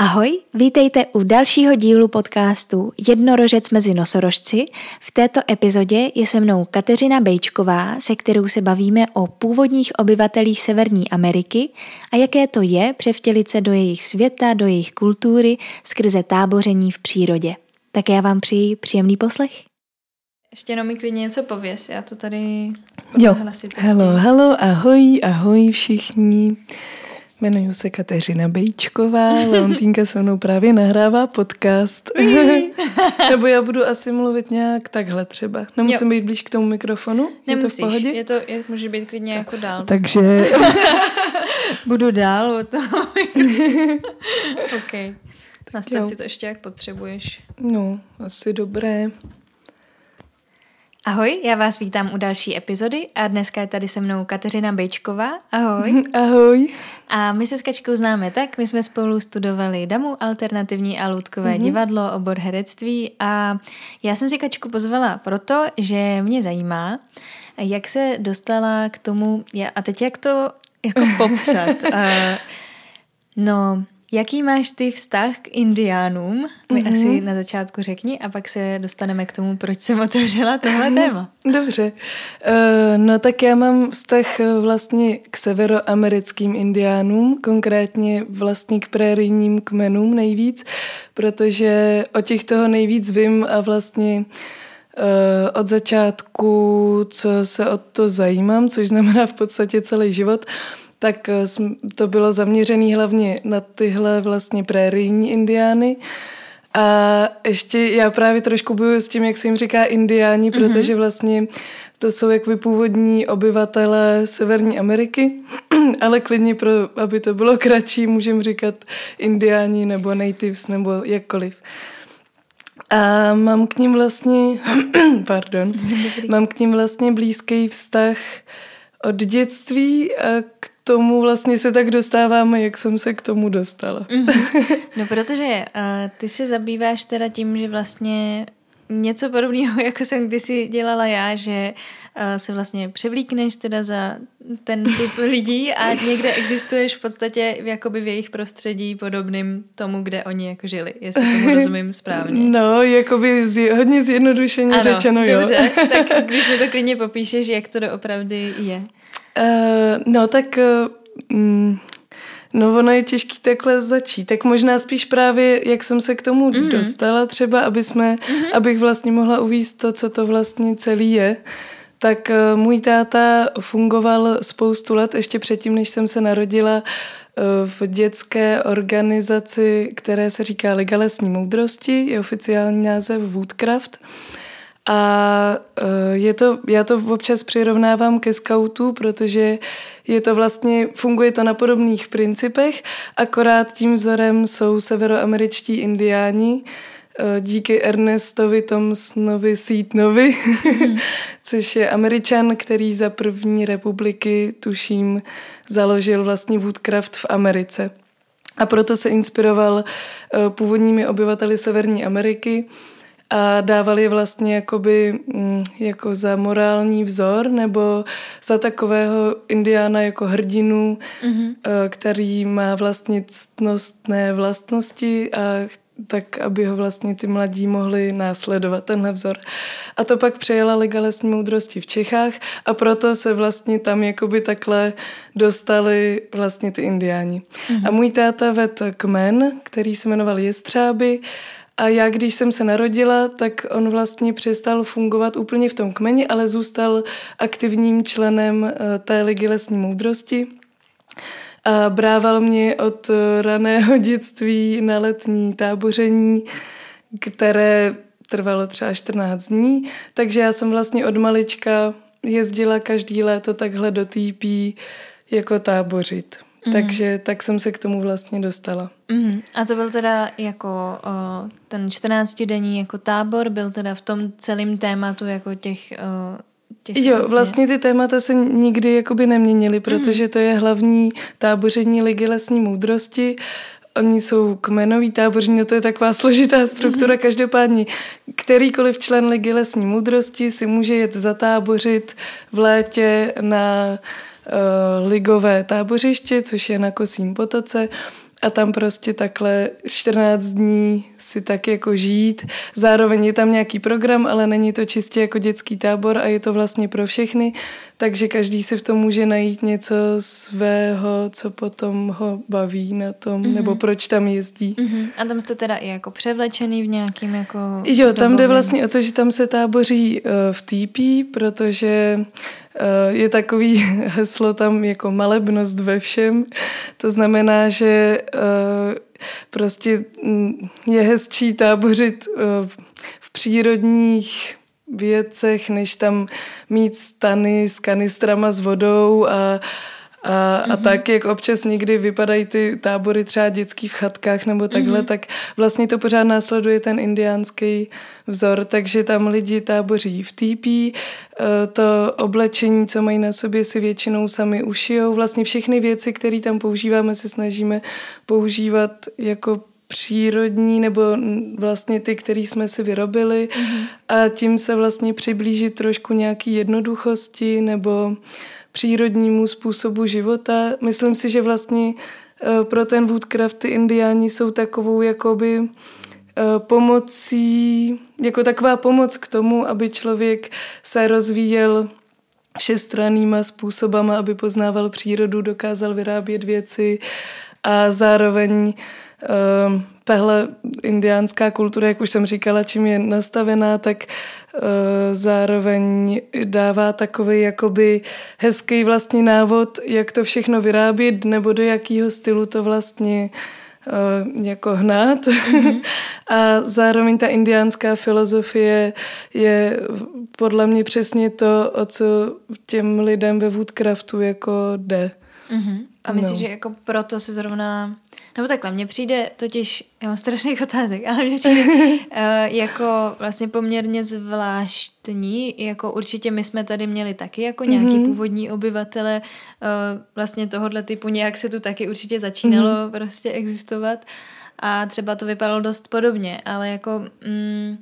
Ahoj, vítejte u dalšího dílu podcastu Jednorožec mezi nosorožci. V této epizodě je se mnou Kateřina Bejčková, se kterou se bavíme o původních obyvatelích Severní Ameriky a jaké to je převtělit se do jejich světa, do jejich kultury skrze táboření v přírodě. Tak já vám přeji příjemný poslech. Ještě jenom mi klidně něco pověs, já to tady Jo, hello, hello, ahoj, ahoj všichni. Jmenuji se Kateřina Bejčková, Leontýnka se mnou právě nahrává podcast. Nebo já budu asi mluvit nějak takhle třeba. Nemusím jo. být blíž k tomu mikrofonu? Nemusíš, je to v pohodě? Je to, je, může být klidně jako dál. Takže... budu dál od toho. OK. Nastav si to ještě, jak potřebuješ. No, asi dobré. Ahoj, já vás vítám u další epizody a dneska je tady se mnou Kateřina Bejčková. Ahoj. Ahoj. A my se s Kačkou známe tak, my jsme spolu studovali DAMu, alternativní a loudkové mm-hmm. divadlo, obor herectví a já jsem si Kačku pozvala proto, že mě zajímá, jak se dostala k tomu, a teď jak to jako popsat. no, Jaký máš ty vztah k indiánům? Mi mm-hmm. asi na začátku řekni a pak se dostaneme k tomu, proč jsem otevřela tohle téma. Dobře. Uh, no tak já mám vztah eh, vlastně k severoamerickým indiánům, konkrétně vlastně k prérijním kmenům nejvíc, protože o těch toho nejvíc vím a vlastně uh, od začátku, co se o to zajímám, což znamená v podstatě celý život, tak eh, to bylo zaměřené hlavně na tyhle vlastně prérijní indiány. A ještě já právě trošku bojuju s tím, jak se jim říká indiáni, mm-hmm. protože vlastně to jsou jakoby původní obyvatele Severní Ameriky, ale klidně, pro, aby to bylo kratší, můžeme říkat indiáni nebo natives nebo jakkoliv. A mám k ním vlastně, pardon, mám k ním vlastně blízký vztah od dětství a k tomu vlastně se tak dostáváme, jak jsem se k tomu dostala. Mm-hmm. No protože uh, ty se zabýváš teda tím, že vlastně něco podobného, jako jsem kdysi dělala já, že uh, se vlastně převlíkneš teda za ten typ lidí a někde existuješ v podstatě jakoby v jejich prostředí podobným tomu, kde oni jako žili, jestli tomu rozumím správně. No, jakoby z, hodně zjednodušeně ano, řečeno, jo. dobře, tak když mi to klidně popíšeš, jak to doopravdy je. Uh, no, tak uh, no ono je těžký takhle začít. Tak možná spíš právě, jak jsem se k tomu mm. dostala třeba, aby jsme, mm-hmm. abych vlastně mohla uvíct to, co to vlastně celý je. Tak uh, můj táta fungoval spoustu let, ještě předtím, než jsem se narodila, uh, v dětské organizaci, které se říká Liga lesní moudrosti, je oficiální název Woodcraft. A e, je to, já to občas přirovnávám ke skautu, protože je to vlastně, funguje to na podobných principech, akorát tím vzorem jsou severoameričtí indiáni, e, díky Ernestovi Thompsonovi Seatonovi, mm. což je američan, který za první republiky, tuším, založil vlastně Woodcraft v Americe. A proto se inspiroval e, původními obyvateli Severní Ameriky, a dávali je vlastně jakoby mm, jako za morální vzor nebo za takového indiána jako hrdinu, mm-hmm. který má vlastně ctnostné vlastnosti a tak, aby ho vlastně ty mladí mohli následovat, tenhle vzor. A to pak přejela Liga lesní moudrosti v Čechách a proto se vlastně tam jakoby takhle dostali vlastně ty indiáni. Mm-hmm. A můj táta vedl kmen, který se jmenoval Jestřáby a já, když jsem se narodila, tak on vlastně přestal fungovat úplně v tom kmeni, ale zůstal aktivním členem eh, té ligy lesní moudrosti. A brával mě od raného dětství na letní táboření, které trvalo třeba 14 dní, takže já jsem vlastně od malička jezdila každý léto takhle do TP jako tábořit. Mm. Takže tak jsem se k tomu vlastně dostala. Mm. A to byl teda jako o, ten 14-denní jako tábor, byl teda v tom celém tématu jako těch... O, těch jo, vlastně... vlastně ty témata se nikdy jakoby neměnily, protože mm. to je hlavní táboření ligy lesní moudrosti. Oni jsou kmenový táboření, no to je taková složitá struktura. Mm. Každopádně kterýkoliv člen ligy lesní moudrosti si může jet zatábořit v létě na ligové tábořiště, což je na Kosím potoce a tam prostě takhle 14 dní si tak jako žít. Zároveň je tam nějaký program, ale není to čistě jako dětský tábor a je to vlastně pro všechny, takže každý si v tom může najít něco svého, co potom ho baví na tom, mm-hmm. nebo proč tam jezdí. Mm-hmm. A tam jste teda i jako převlečený v nějakým jako... Jo, tam jde vlastně o to, že tam se táboří uh, v týpí, protože uh, je takový heslo tam jako malebnost ve všem. To znamená, že uh, prostě mm, je hezčí tábořit uh, v přírodních věcech, než tam mít stany s kanistrama s vodou a, a, a mm-hmm. tak, jak občas někdy vypadají ty tábory třeba dětský v chatkách nebo takhle, mm-hmm. tak vlastně to pořád následuje ten indiánský vzor, takže tam lidi táboří v týpí, e, to oblečení, co mají na sobě, si většinou sami ušijou. Vlastně všechny věci, které tam používáme, se snažíme používat jako přírodní nebo vlastně ty, který jsme si vyrobili mm-hmm. a tím se vlastně přiblížit trošku nějaký jednoduchosti nebo přírodnímu způsobu života. Myslím si, že vlastně eh, pro ten Woodcraft ty indiáni jsou takovou jakoby eh, pomocí, jako taková pomoc k tomu, aby člověk se rozvíjel všestrannýma způsobama, aby poznával přírodu, dokázal vyrábět věci a zároveň Ehm, tahle indiánská kultura, jak už jsem říkala, čím je nastavená, tak zároveň dává takový jakoby hezký vlastní návod, jak to všechno vyrábět, nebo do jakého stylu to vlastně uh, jako hnát. Mm-hmm. A zároveň ta indiánská filozofie je podle mě přesně to, o co těm lidem ve Woodcraftu jako jde. Mm-hmm. A myslíš, no. že jako proto se zrovna nebo takhle, mně přijde totiž, já mám strašných otázek, ale mně přijde uh, jako vlastně poměrně zvláštní, jako určitě my jsme tady měli taky jako nějaký mm-hmm. původní obyvatele uh, vlastně tohohle typu, nějak se tu taky určitě začínalo mm-hmm. prostě existovat a třeba to vypadalo dost podobně, ale jako... Mm,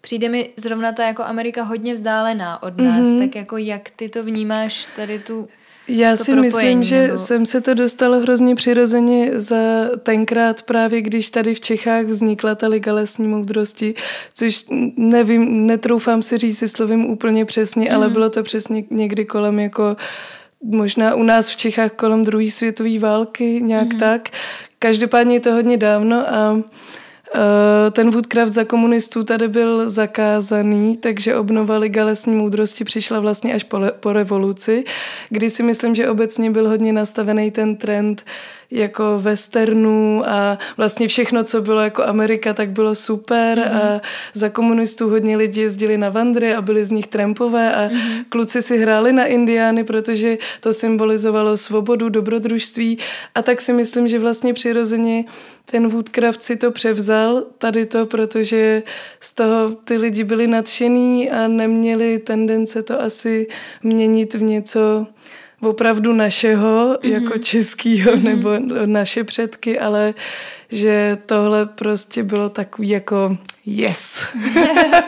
přijde mi zrovna ta jako Amerika hodně vzdálená od nás, mm-hmm. tak jako jak ty to vnímáš, tady tu já si myslím, že nebo... jsem se to dostalo hrozně přirozeně za tenkrát právě, když tady v Čechách vznikla ta Liga lesní moudrosti, což nevím, netroufám si říct si slovím úplně přesně, mm. ale mhm. bylo to přesně někdy kolem jako možná u nás v Čechách kolem druhé světové války, nějak mm. tak. Každopádně je to hodně dávno a ten Woodcraft za komunistů tady byl zakázaný, takže obnova Liga lesní moudrosti přišla vlastně až po, po revoluci, kdy si myslím, že obecně byl hodně nastavený ten trend jako westernů a vlastně všechno, co bylo jako Amerika, tak bylo super mm-hmm. a za komunistů hodně lidí jezdili na vandry a byli z nich trampové a mm-hmm. kluci si hráli na indiány, protože to symbolizovalo svobodu, dobrodružství a tak si myslím, že vlastně přirozeně ten Woodcraft si to převzal tady to, protože z toho ty lidi byli nadšený a neměli tendence to asi měnit v něco opravdu našeho, mm-hmm. jako českýho, mm-hmm. nebo naše předky, ale že tohle prostě bylo takový jako yes. mm-hmm.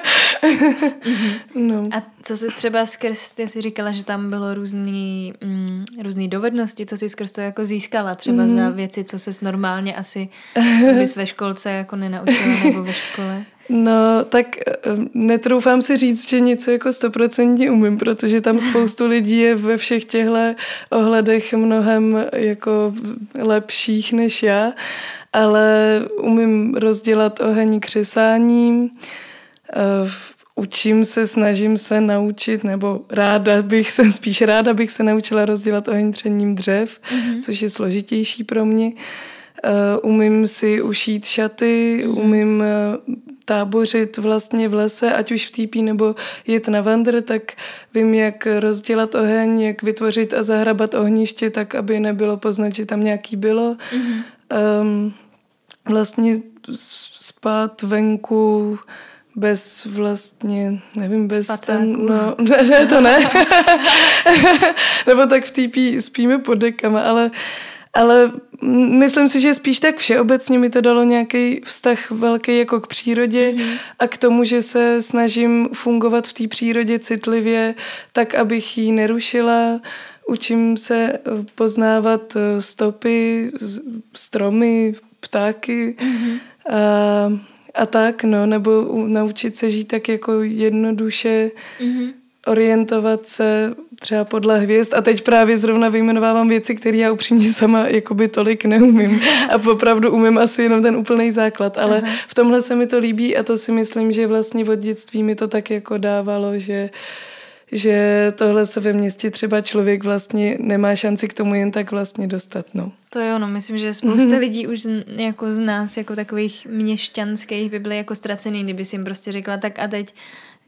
no. A co jsi třeba skrz, ty jsi říkala, že tam bylo různý, mm, různý dovednosti, co jsi skrz to jako získala, třeba mm-hmm. za věci, co ses normálně asi bys ve školce jako nenaučila nebo ve škole? No, tak eh, netroufám si říct, že něco jako stoprocentně umím, protože tam spoustu lidí je ve všech těchto ohledech mnohem jako lepších než já, ale umím rozdělat oheň křesáním, eh, učím se, snažím se naučit, nebo ráda bych se, spíš ráda bych se naučila rozdělat oheň třením dřev, mm-hmm. což je složitější pro mě. Uh, umím si ušít šaty, mm-hmm. umím uh, tábořit vlastně v lese, ať už v týpí nebo jet na vandr, tak vím, jak rozdělat oheň, jak vytvořit a zahrabat ohniště tak, aby nebylo poznat, že tam nějaký bylo. Mm-hmm. Um, vlastně spát venku bez vlastně, nevím, bez ten, no, ne, ne, to ne. Nebo tak v týpí spíme pod dekama, ale ale myslím si, že spíš tak všeobecně mi to dalo nějaký vztah velký jako k přírodě mm-hmm. a k tomu, že se snažím fungovat v té přírodě citlivě, tak abych ji nerušila. učím se poznávat stopy, stromy, ptáky mm-hmm. a, a tak, no, nebo naučit se žít tak jako jednoduše, mm-hmm. Orientovat se třeba podle hvězd a teď právě zrovna vyjmenovávám věci, které já upřímně sama jakoby tolik neumím a opravdu umím asi jenom ten úplný základ, ale Aha. v tomhle se mi to líbí a to si myslím, že vlastně od dětství mi to tak jako dávalo, že že tohle se ve městě třeba člověk vlastně nemá šanci k tomu jen tak vlastně dostat. No. To je ono, myslím, že spousta lidí už z, jako z nás, jako takových měšťanských by byly jako ztracený, kdyby si jim prostě řekla, tak a teď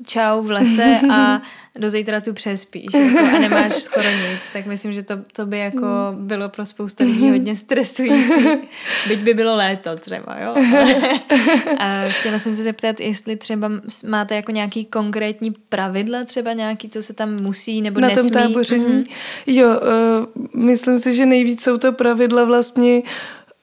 čau v lese a do zítra tu přespíš jako, a nemáš skoro nic, tak myslím, že to, to by jako bylo pro spousta lidí hodně stresující. Byť by bylo léto třeba, jo. a chtěla jsem se zeptat, jestli třeba máte jako nějaký konkrétní pravidla, třeba nějaký, co se tam musí nebo Na nesmí. tom táboření? Mm-hmm. Jo, uh, myslím si, že nejvíc jsou to pravidla vlastně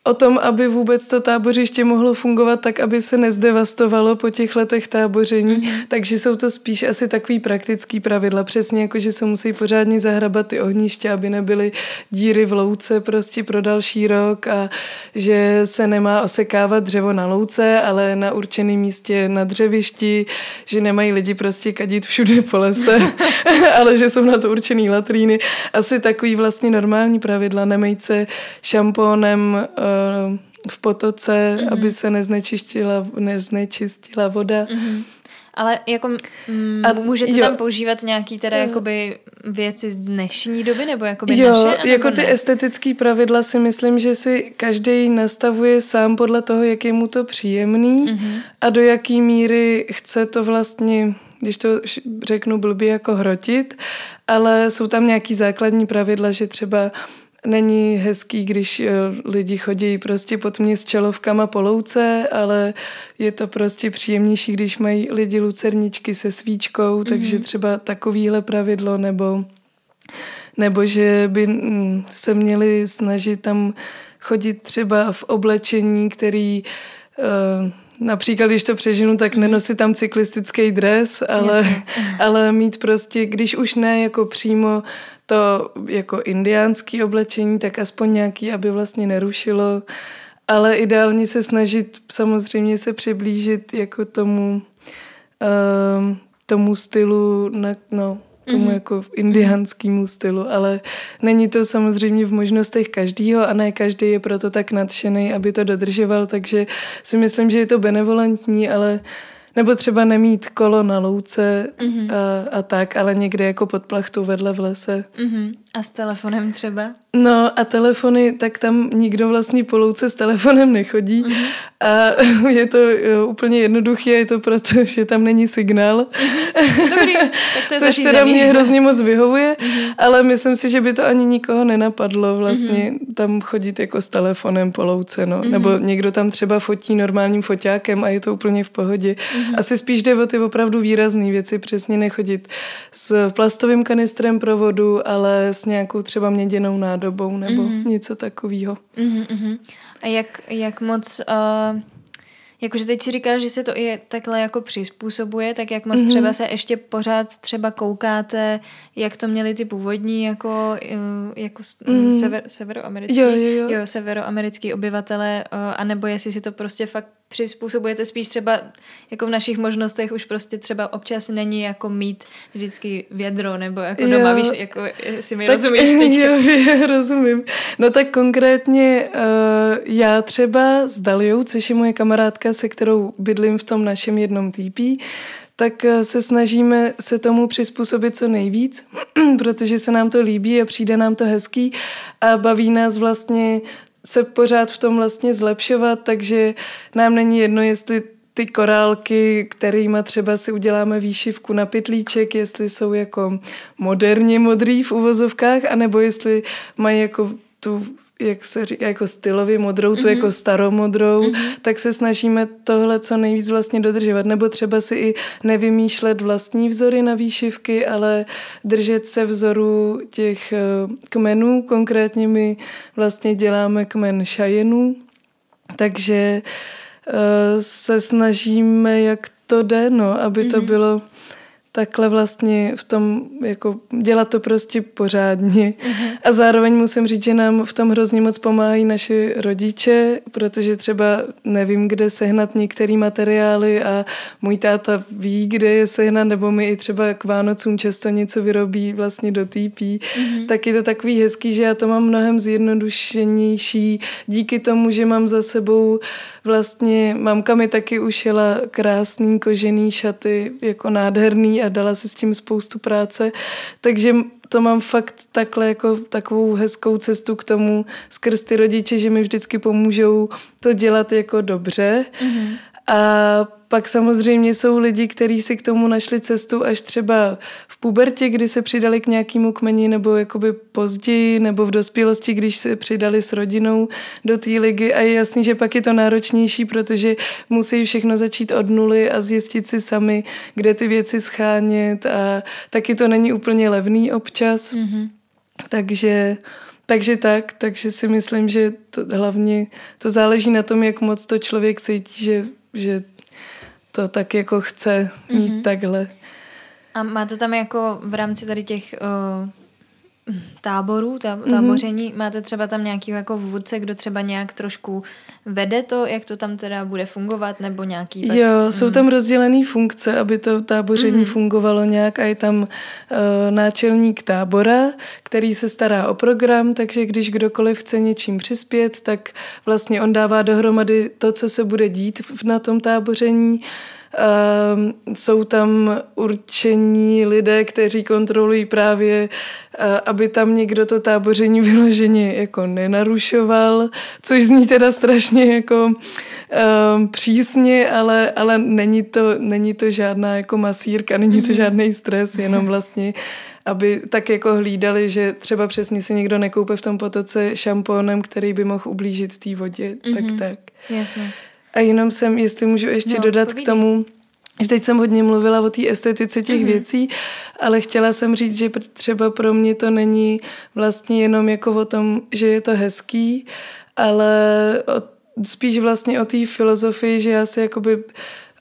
o tom, aby vůbec to tábořiště mohlo fungovat tak, aby se nezdevastovalo po těch letech táboření. Mm-hmm. Takže jsou to spíš asi takový praktický pravidla. Přesně jako, že se musí pořádně zahrabat ty ohniště, aby nebyly díry v louce prostě pro další rok a že se nemá osekávat dřevo na louce, ale na určeném místě na dřevišti, že nemají lidi prostě kadit všude po lese, ale že jsou na to určený latríny. Asi takový vlastně normální pravidla. Nemejt se šampónem Eh, v potoce, mm-hmm. aby se neznečistila, neznečistila voda. Mm-hmm. Ale jako mm, a, můžete jo. tam používat nějaký teda jakoby věci z dnešní doby, nebo jakoby jo, naše? Jo, jako ne? ty estetické pravidla si myslím, že si každý nastavuje sám podle toho, jak je mu to příjemný mm-hmm. a do jaký míry chce to vlastně když to řeknu blbě, jako hrotit, ale jsou tam nějaký základní pravidla, že třeba není hezký, když eh, lidi chodí prostě pod mě s čelovkama po louce, ale je to prostě příjemnější, když mají lidi lucerničky se svíčkou, mm-hmm. takže třeba takovýhle pravidlo, nebo, nebo že by mm, se měli snažit tam chodit třeba v oblečení, který uh, Například, když to přežinu, tak mhm. nenosit tam cyklistický dres, ale, ale mít prostě, když už ne jako přímo to jako indiánský oblečení, tak aspoň nějaký, aby vlastně nerušilo. Ale ideálně se snažit samozřejmě se přiblížit jako tomu, um, tomu stylu, na, no, tomu mm-hmm. jako indiánskému stylu, ale není to samozřejmě v možnostech každýho a ne každý je proto tak nadšený, aby to dodržoval, takže si myslím, že je to benevolentní, ale nebo třeba nemít kolo na louce mm-hmm. a, a tak, ale někde jako pod plachtou vedle v lese. Mm-hmm. A s telefonem třeba? No a telefony, tak tam nikdo vlastně po louce s telefonem nechodí mm-hmm. a je to jo, úplně jednoduché, je to proto, že tam není signál. Mm-hmm. Dobrý, tak to je Což teda mě hrozně moc vyhovuje, mm-hmm. ale myslím si, že by to ani nikoho nenapadlo vlastně mm-hmm. tam chodit jako s telefonem po louce, no. Mm-hmm. Nebo někdo tam třeba fotí normálním foťákem a je to úplně v pohodě. Mm-hmm. Asi spíš jde o ty opravdu výrazné věci, přesně nechodit s plastovým kanistrem pro vodu, ale s nějakou třeba měděnou nádobou nebo mm-hmm. něco takového. Mm-hmm. A jak, jak moc... Uh... Jakože teď si říkal, že se to i takhle jako přizpůsobuje, tak jak moc mm-hmm. třeba se ještě pořád třeba koukáte, jak to měli ty původní jako, eh, jako mm. sever, severoamerický, jo, jo, jo. Jo, severoamerický obyvatele, uh, anebo jestli si to prostě fakt přizpůsobujete spíš třeba jako v našich možnostech už prostě třeba občas není jako mít vždycky vědro nebo jako jo. doma, víš, jako si mi tak, rozumíš teďka. Jo, jo, rozumím. No tak konkrétně uh, já třeba s Daliou, což je moje kamarádka, se kterou bydlím v tom našem jednom týpí, tak eh, se snažíme se tomu přizpůsobit co nejvíc, protože se nám to líbí a přijde nám to hezký a baví nás vlastně se pořád v tom vlastně zlepšovat, takže nám není jedno, jestli ty korálky, kterými třeba si uděláme výšivku na pytlíček, jestli jsou jako moderně modrý v uvozovkách, anebo jestli mají jako tu jak se říká, jako stylově modrou, mm-hmm. tu jako staromodrou, mm-hmm. tak se snažíme tohle co nejvíc vlastně dodržovat. Nebo třeba si i nevymýšlet vlastní vzory na výšivky, ale držet se vzoru těch eh, kmenů. Konkrétně my vlastně děláme kmen šajenů, takže uh, se snažíme, jak to jde, no, aby mm-hmm. to bylo takhle vlastně v tom, jako dělat to prostě pořádně. Uh-huh. A zároveň musím říct, že nám v tom hrozně moc pomáhají naši rodiče, protože třeba nevím, kde sehnat některé materiály a můj táta ví, kde je sehnat, nebo mi i třeba k Vánocům často něco vyrobí vlastně do TP. Uh-huh. Tak je to takový hezký, že já to mám mnohem zjednodušenější díky tomu, že mám za sebou vlastně, mamka mi taky ušila krásný kožený šaty, jako nádherný a dala si s tím spoustu práce, takže to mám fakt takhle jako takovou hezkou cestu k tomu skrz ty rodiče, že mi vždycky pomůžou to dělat jako dobře. Mm-hmm. A pak samozřejmě jsou lidi, kteří si k tomu našli cestu až třeba v pubertě, kdy se přidali k nějakému kmeni, nebo jakoby později, nebo v dospělosti, když se přidali s rodinou do té ligy. A je jasný, že pak je to náročnější, protože musí všechno začít od nuly a zjistit si sami, kde ty věci schánět. A taky to není úplně levný občas. Mm-hmm. Takže takže tak, takže si myslím, že to, hlavně to záleží na tom, jak moc to člověk cítí, že, že to tak jako chce mít mm-hmm. takhle. A máte tam jako v rámci tady těch uh, táborů, tá, mhm. táboření, mm-hmm. máte třeba tam nějaký jako vůdce, kdo třeba nějak trošku vede to, jak to tam teda bude fungovat, nebo nějaký... Pak... Jo, jsou mhm. tam rozdělené funkce, aby to táboření mm-hmm. fungovalo nějak a je tam uh, náčelník tábora, který se stará o program, takže když kdokoliv chce něčím přispět, tak vlastně on dává dohromady to, co se bude dít na tom táboření, Uh, jsou tam určení lidé, kteří kontrolují právě, uh, aby tam někdo to táboření vyloženě jako nenarušoval, což zní teda strašně jako uh, přísně, ale, ale není, to, není to žádná jako masírka, není to mhm. žádný stres, jenom vlastně aby tak jako hlídali, že třeba přesně si někdo nekoupe v tom potoce šampónem, který by mohl ublížit té vodě, mm-hmm. tak mhm. tak. Jasně. A jenom jsem, jestli můžu ještě no, dodat povídej. k tomu, že teď jsem hodně mluvila o té estetice těch mm-hmm. věcí, ale chtěla jsem říct, že třeba pro mě to není vlastně jenom jako o tom, že je to hezký, ale o, spíš vlastně o té filozofii, že já si jakoby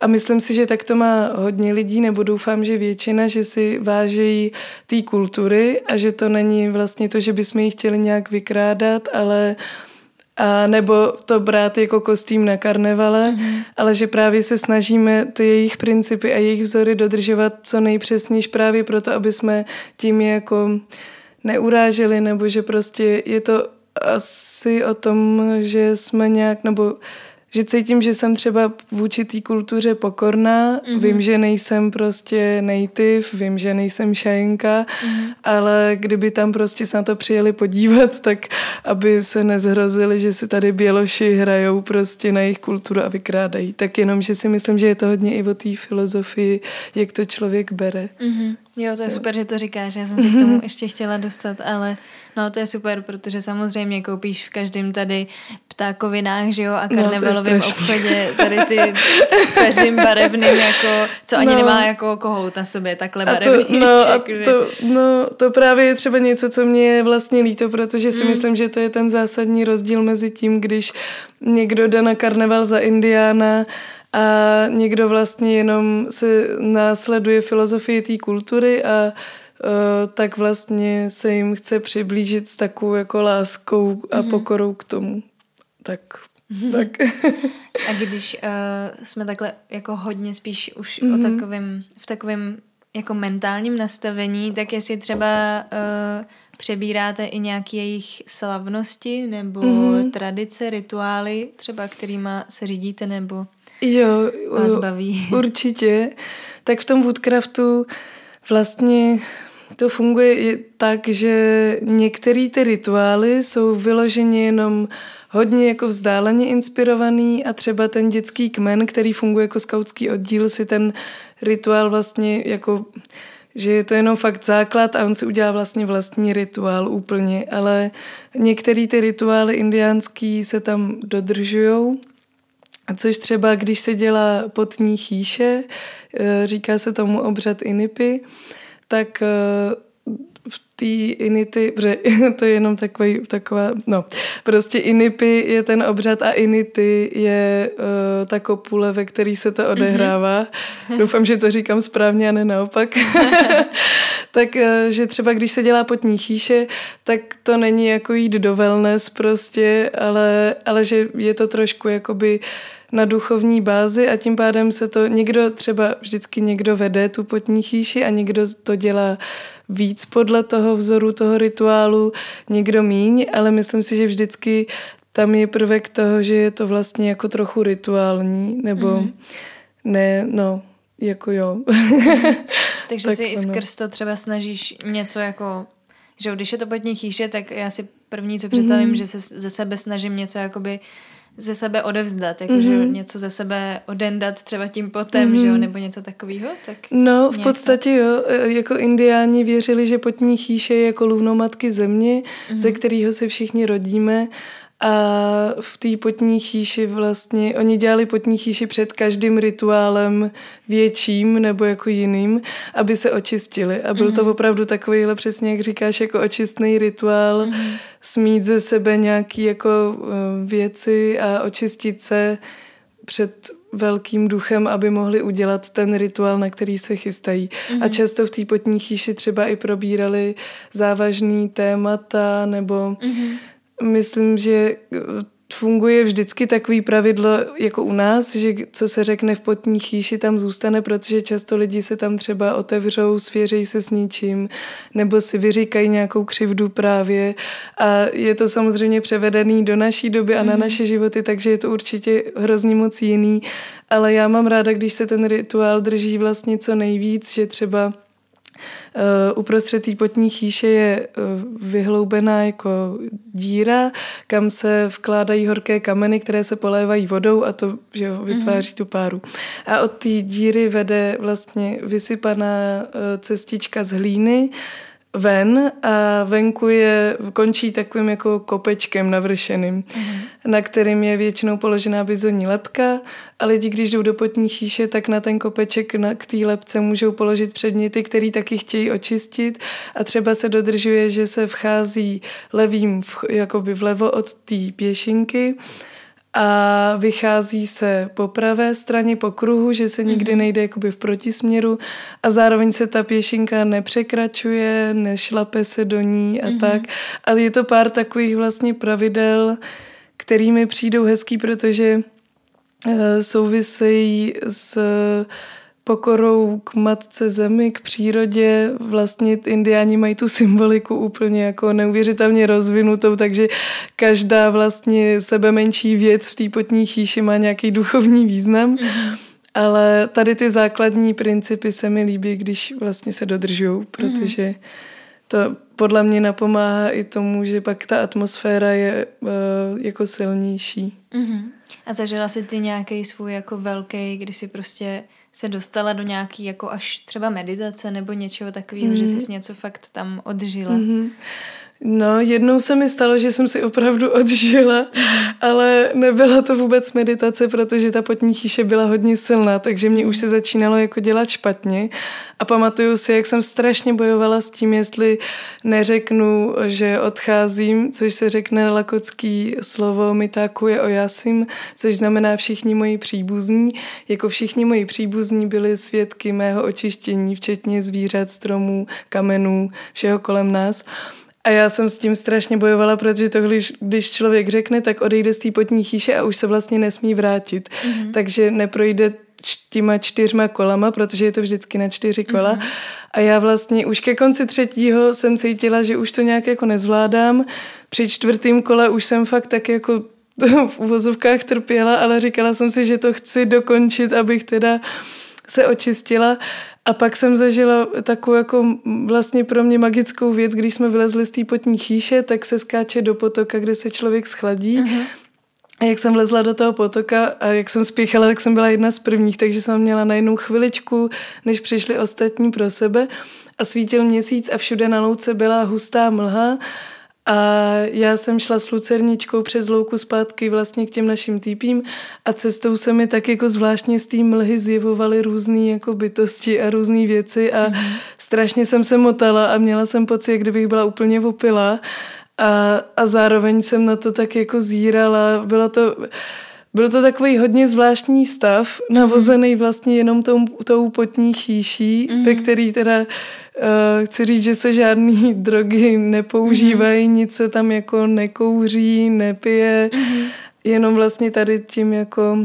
a myslím si, že tak to má hodně lidí, nebo doufám, že většina, že si vážejí té kultury a že to není vlastně to, že bychom ji chtěli nějak vykrádat, ale uh, a nebo to brát jako kostým na karnevale, mm-hmm. ale že právě se snažíme ty jejich principy a jejich vzory dodržovat co nejpřesnější právě proto, aby jsme tím je jako neuráželi, nebo že prostě je to asi o tom, že jsme nějak, nebo že cítím, že jsem třeba vůči té kultuře pokorná, mm-hmm. vím, že nejsem prostě native, vím, že nejsem šajenka, mm-hmm. ale kdyby tam prostě se na to přijeli podívat, tak aby se nezhrozili, že si tady běloši hrajou prostě na jejich kulturu a vykrádají. Tak jenom, že si myslím, že je to hodně i o té filozofii, jak to člověk bere. Mm-hmm. Jo, to je super, že to říkáš, já jsem se k tomu ještě chtěla dostat, ale no to je super, protože samozřejmě koupíš v každém tady ptákovinách, že jo, a no, karnevalovém no, obchodě tady ty s peřím barevným, jako, co ani no. nemá jako kohout na sobě, takhle barevný. To, no, a to, no, to právě je třeba něco, co mě je vlastně líto, protože si mm. myslím, že to je ten zásadní rozdíl mezi tím, když někdo jde na karneval za Indiána a někdo vlastně jenom se následuje filozofii té kultury a uh, tak vlastně se jim chce přiblížit s takovou jako láskou a mm-hmm. pokorou k tomu. Tak tak. A když uh, jsme takhle jako hodně spíš už mm-hmm. o mhm. takovým, v takovém jako mentálním nastavení, tak jestli třeba uh, přebíráte i nějaké jejich slavnosti nebo mm-hmm. tradice, rituály, třeba kterýma se řídíte nebo jo, vás baví. Určitě. Tak v tom Woodcraftu vlastně to funguje tak, že některé ty rituály jsou vyloženě jenom hodně jako vzdáleně inspirovaný a třeba ten dětský kmen, který funguje jako skautský oddíl, si ten rituál vlastně jako že je to jenom fakt základ a on si udělá vlastně vlastní rituál úplně, ale některé ty rituály indiánský se tam dodržujou a což třeba, když se dělá potní chýše, eh, říká se tomu obřad inipy, tak eh, té inity, protože to je jenom takový, taková, no, prostě inipy je ten obřad a inity je uh, ta kopule, ve který se to odehrává. Mm-hmm. Doufám, že to říkám správně a ne naopak. tak, uh, že třeba když se dělá potní chýše, tak to není jako jít do wellness prostě, ale, ale že je to trošku jakoby na duchovní bázi a tím pádem se to někdo třeba vždycky někdo vede tu potní chýši a někdo to dělá víc podle toho vzoru, toho rituálu, někdo míň, ale myslím si, že vždycky tam je prvek toho, že je to vlastně jako trochu rituální, nebo mm. ne, no, jako jo. Takže tak si i skrz to třeba snažíš něco jako, že když je to potní chýše, tak já si první, co představím, mm. že se ze sebe snažím něco jakoby ze sebe odevzdat, jakože mm-hmm. něco ze sebe odendat třeba tím potem, mm-hmm. že jo, nebo něco takového? Tak no, v něco. podstatě jo, e, jako indiáni věřili, že potní chýše je jako lůnomatky země, mm-hmm. ze kterého se všichni rodíme a v té potní chýši vlastně, oni dělali potní chýši před každým rituálem větším nebo jako jiným, aby se očistili. A byl mm-hmm. to mhm. opravdu takovýhle přesně, jak říkáš, jako očistný rituál, mm-hmm. smít ze sebe nějaký jako uh, věci a očistit se před velkým duchem, aby mohli udělat ten rituál, na který se chystají. Mm-hmm. A mhm. často v té potní chýši třeba i probírali závažný témata nebo mm-hmm myslím, že funguje vždycky takový pravidlo jako u nás, že co se řekne v potní chýši, tam zůstane, protože často lidi se tam třeba otevřou, svěří se s ničím, nebo si vyříkají nějakou křivdu právě a je to samozřejmě převedený do naší doby a na mm-hmm. naše životy, takže je to určitě hrozně moc jiný, ale já mám ráda, když se ten rituál drží vlastně co nejvíc, že třeba uprostřed té potní chýše je uh, vyhloubená jako díra, kam se vkládají horké kameny, které se polévají vodou a to že jo, vytváří mm-hmm. tu páru. A od té díry vede vlastně vysypaná uh, cestička z hlíny, ven a venku je, končí takovým jako kopečkem navršeným, mm-hmm. na kterým je většinou položená bizonní lepka a lidi, když jdou do potní chýše, tak na ten kopeček na, k té lepce můžou položit předměty, které taky chtějí očistit a třeba se dodržuje, že se vchází levým v, jakoby vlevo od té pěšinky a vychází se po pravé straně po kruhu, že se nikdy mhm. nejde jakoby v protisměru a zároveň se ta pěšinka nepřekračuje, nešlape se do ní a mm-hmm. tak. A je to pár takových vlastně pravidel, kterými přijdou hezký, protože uh, souvisejí s pokorou k matce zemi, k přírodě. Vlastně indiáni mají tu symboliku úplně jako neuvěřitelně rozvinutou, takže každá vlastně sebe menší věc v té potní chýši má nějaký duchovní význam. Mm-hmm. Ale tady ty základní principy se mi líbí, když vlastně se dodržují, protože to podle mě napomáhá i tomu, že pak ta atmosféra je uh, jako silnější. Mm-hmm. A zažila jsi ty nějaký svůj jako velký, kdy jsi prostě se dostala do nějaký jako až třeba meditace nebo něčeho takového, mm-hmm. že mhm. jsi něco fakt tam odžila? Mm-hmm. No, jednou se mi stalo, že jsem si opravdu odžila, ale nebyla to vůbec meditace, protože ta potní chýše byla hodně silná, takže mě už se začínalo jako dělat špatně. A pamatuju si, jak jsem strašně bojovala s tím, jestli neřeknu, že odcházím, což se řekne lakocký slovo mitáku je ojasím, což znamená všichni moji příbuzní. Jako všichni moji příbuzní byli svědky mého očištění, včetně zvířat, stromů, kamenů, všeho kolem nás. A já jsem s tím strašně bojovala, protože to, když, když člověk řekne, tak odejde z té potní chýše a už se vlastně nesmí vrátit. Mm-hmm. Takže neprojde těma čtyřma kolama, protože je to vždycky na čtyři kola. Mm-hmm. A já vlastně už ke konci třetího jsem cítila, že už to nějak jako nezvládám. Při čtvrtém kole už jsem fakt tak jako v uvozovkách trpěla, ale říkala jsem si, že to chci dokončit, abych teda se očistila. A pak jsem zažila takovou jako vlastně pro mě magickou věc, když jsme vylezli z té potní chýše, tak se skáče do potoka, kde se člověk schladí. Uh-huh. A jak jsem vlezla do toho potoka a jak jsem spíchala, tak jsem byla jedna z prvních, takže jsem měla na jednu chviličku, než přišli ostatní pro sebe a svítil měsíc a všude na louce byla hustá mlha A já jsem šla s lucerničkou přes louku zpátky vlastně k těm našim týpím a cestou se mi tak jako zvláštně z té mlhy zjevovaly různé jako bytosti a různé věci a mm. strašně jsem se motala a měla jsem pocit, kdybych byla úplně opila a, a zároveň jsem na to tak jako zírala. Bylo to... Byl to takový hodně zvláštní stav, mhm. navozený vlastně jenom tou, tou potní chýší, mm-hmm. ve který teda uh, chci říct, že se žádný drogy nepoužívají, mm-hmm. nic se tam jako nekouří, nepije, mm-hmm. jenom vlastně tady tím jako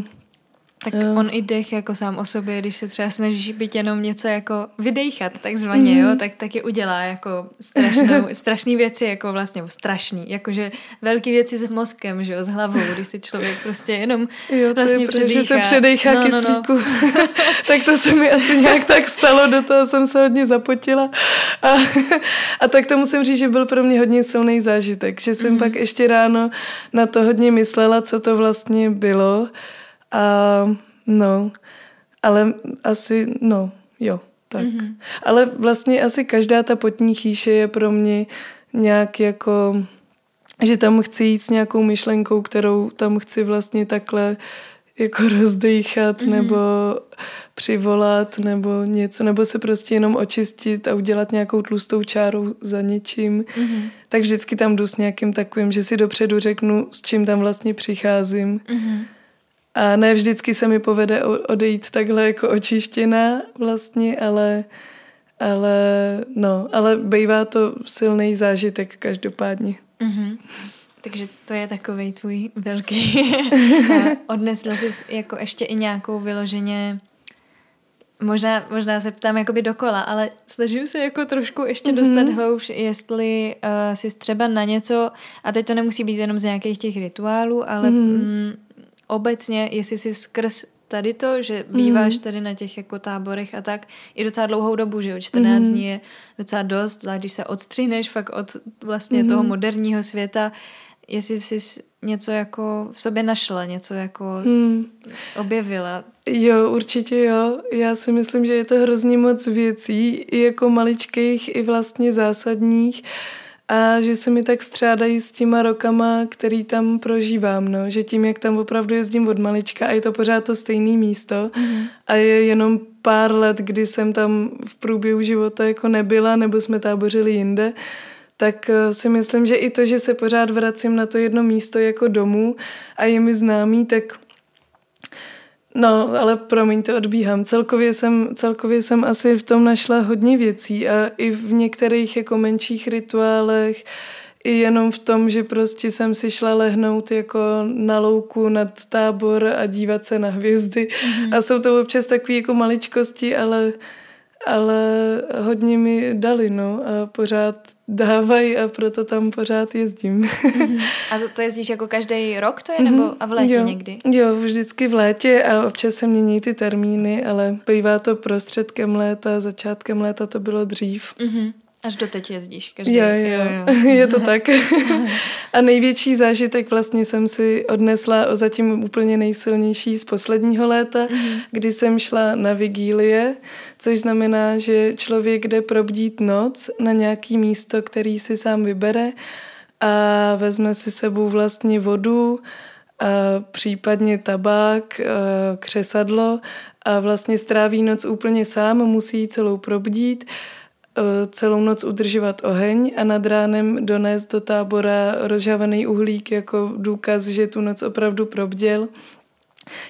tak uh. on i dech jako sám o sobě, když se třeba snažíš být jenom něco jako vydejchat takzvaně, mm. jo, tak taky udělá jako strašnou, strašný věci, jako vlastně strašný, jakože velký věci s mozkem, že jo, s hlavou, když si člověk prostě jenom jo, to vlastně je, předýchá. že se předejchá no, kyslíku. No, no. tak to se mi asi nějak tak stalo, do toho jsem se hodně zapotila. A, a tak to musím říct, že byl pro mě hodně silný zážitek, že jsem mm. pak ještě ráno na to hodně myslela, co to vlastně bylo a no, ale asi, no, jo, tak. Mm-hmm. Ale vlastně asi každá ta potní chýše je pro mě nějak jako, že tam chci jít s nějakou myšlenkou, kterou tam chci vlastně takhle jako rozdýchat mm-hmm. nebo přivolat nebo něco, nebo se prostě jenom očistit a udělat nějakou tlustou čárou za něčím. Mm-hmm. Tak vždycky tam jdu s nějakým takovým, že si dopředu řeknu, s čím tam vlastně přicházím. Mm-hmm. A ne vždycky se mi povede odejít takhle jako očištěná vlastně, ale, ale no, ale bývá to silný zážitek každopádně. Mm-hmm. Takže to je takový tvůj velký. Odnesla jsi jako ještě i nějakou vyloženě Možná, možná se ptám jakoby dokola, ale snažím se jako trošku ještě mm-hmm. dostat hloubš, jestli uh, jsi třeba na něco, a teď to nemusí být jenom z nějakých těch rituálů, ale mm-hmm. mm, obecně, jestli si skrz tady to, že býváš mm. tady na těch jako táborech a tak i docela dlouhou dobu, že jo, 14 mm. dní je docela dost, zvlášť když se odstřihneš fakt od vlastně mm. toho moderního světa, jestli jsi něco jako v sobě našla, něco jako mm. objevila. Jo, určitě jo. Já si myslím, že je to hrozně moc věcí, i jako maličkých, i vlastně zásadních a že se mi tak střádají s těma rokama, který tam prožívám, no. že tím, jak tam opravdu jezdím od malička a je to pořád to stejné místo mm. a je jenom pár let, kdy jsem tam v průběhu života jako nebyla nebo jsme tábořili jinde, tak eh, si myslím, že i to, že se pořád vracím na to jedno místo jako domů a je mi známý, tak No, ale promiň, to odbíhám. Celkově jsem, celkově jsem asi v tom našla hodně věcí a i v některých jako menších rituálech, i jenom v tom, že prostě jsem si šla lehnout jako na louku nad tábor a dívat se na hvězdy. Mm-hmm. A jsou to občas takové jako maličkosti, ale ale hodně mi dali, no, a pořád dávají a proto tam pořád jezdím. Mhm. A to, to jezdíš jako každý rok to je, nebo mhm. a v létě jo, někdy? Jo, vždycky v létě a občas se mění ty termíny, ale bývá to prostředkem léta, začátkem léta to bylo dřív. Mm-hmm. Až doteď jezdíš každý. Jo, jo, jo. je to tak. a největší zážitek vlastně jsem si odnesla o zatím úplně nejsilnější z posledního léta, mm-hmm. kdy jsem šla na vigílie, což znamená, že člověk jde probdít noc na nějaký místo, který si sám vybere a vezme si sebou vlastně vodu, a případně tabák, křesadlo a vlastně stráví noc úplně sám, musí ji celou probdít celou noc udržovat oheň a nad ránem donést do tábora rozžávaný uhlík jako důkaz, že tu noc opravdu probděl.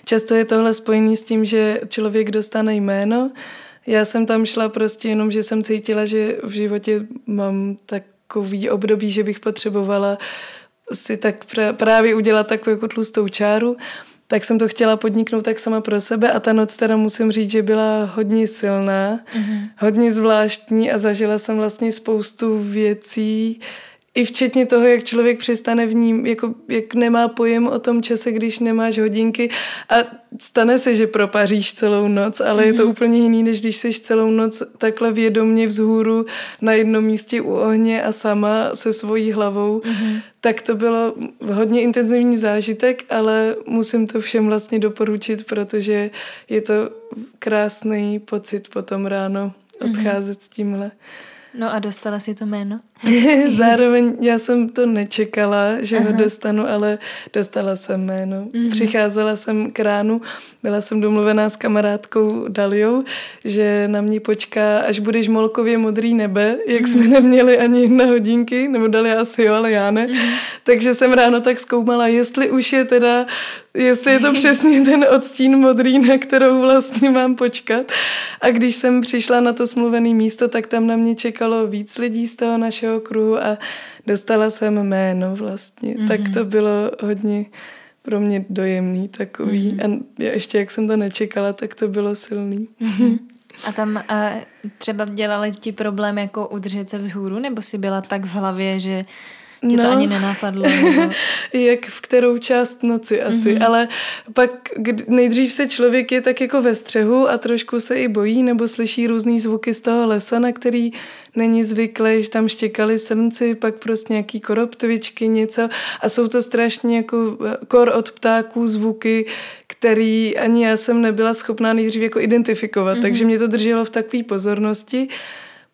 Často je tohle spojený s tím, že člověk dostane jméno. Já jsem tam šla prostě jenom, že jsem cítila, že v životě mám takový období, že bych potřebovala si tak právě udělat takovou jako tlustou čáru tak jsem to chtěla podniknout tak sama pro sebe a ta noc teda musím říct, že byla hodně silná, mm-hmm. hodně zvláštní a zažila jsem vlastně spoustu věcí, i včetně toho, jak člověk přestane v ním, jako, jak nemá pojem o tom čase, když nemáš hodinky a stane se, že propaříš celou noc, ale mm-hmm. je to mhm. úplně jiný, než když jsi celou noc takhle vědomně vzhůru na jednom místě u ohně a sama se svojí hlavou. Mm-hmm. Tak to bylo hodně intenzivní zážitek, ale musím to všem vlastně doporučit, protože je to krásný pocit potom ráno mhm. odcházet mm-hmm. s tímhle. No a dostala si to jméno? Zároveň já jsem to nečekala, že Aha. ho dostanu, ale dostala jsem jméno. Mm-hmm. Přicházela jsem k ránu, byla jsem domluvená s kamarádkou Daliou, že na mě počká, až budeš molkově modrý nebe, jak mm-hmm. jsme neměli ani na hodinky, nebo dali asi jo, ale já ne. Mm-hmm. Takže jsem ráno tak zkoumala, jestli už je teda jestli je to přesně ten odstín modrý, na kterou vlastně mám počkat. A když jsem přišla na to smluvené místo, tak tam na mě čekalo víc lidí z toho našeho kruhu a dostala jsem jméno vlastně. Mm-hmm. Tak to bylo hodně pro mě dojemný takový. Mm-hmm. A ještě jak jsem to nečekala, tak to bylo silný. Mm-hmm. A tam a třeba dělali ti problém jako udržet se vzhůru, nebo si byla tak v hlavě, že Tě to no, ani nenapadlo? Nebo... jak v kterou část noci asi, mm-hmm. ale pak nejdřív se člověk je tak jako ve střehu a trošku se i bojí nebo slyší různý zvuky z toho lesa, na který není zvyklý, že tam štěkali srnci, pak prostě nějaký koroptvičky, něco a jsou to strašně jako eh, kor od ptáků zvuky, který ani já jsem nebyla schopná nejdřív jako identifikovat, mm-hmm. takže mě to drželo v takové pozornosti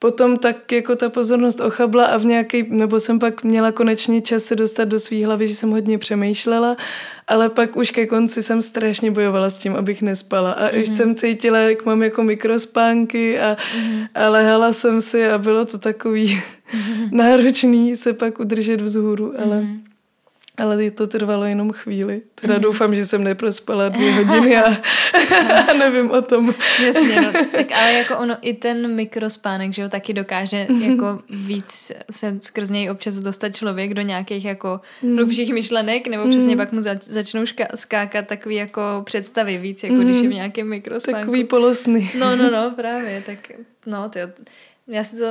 potom tak jako ta pozornost ochabla a v nějaký, nebo jsem pak měla konečně čas se dostat do svý hlavy, že jsem hodně přemýšlela, ale pak už ke konci jsem strašně bojovala s tím, abych nespala a mm-hmm. už jsem cítila, jak mám jako mikrospánky a, mm-hmm. a lehala jsem si a bylo to takový mm-hmm. náročný se pak udržet vzhůru, ale... Mm-hmm. Ale to trvalo jenom chvíli. Teda mm. doufám, že jsem neprospala dvě hodiny a, a nevím o tom. Jasně, no. tak ale jako ono, i ten mikrospánek, že jo, taky dokáže mhm. jako víc se skrz něj občas dostat člověk do nějakých jako mm. hlubších myšlenek, nebo přesně mm. pak mu zač, začnou ška, skákat takový jako představy víc, jako mm. když je v mhm. nějakém mikrospánku. Takový polosný. No, no, no, právě, tak no, ty, já si to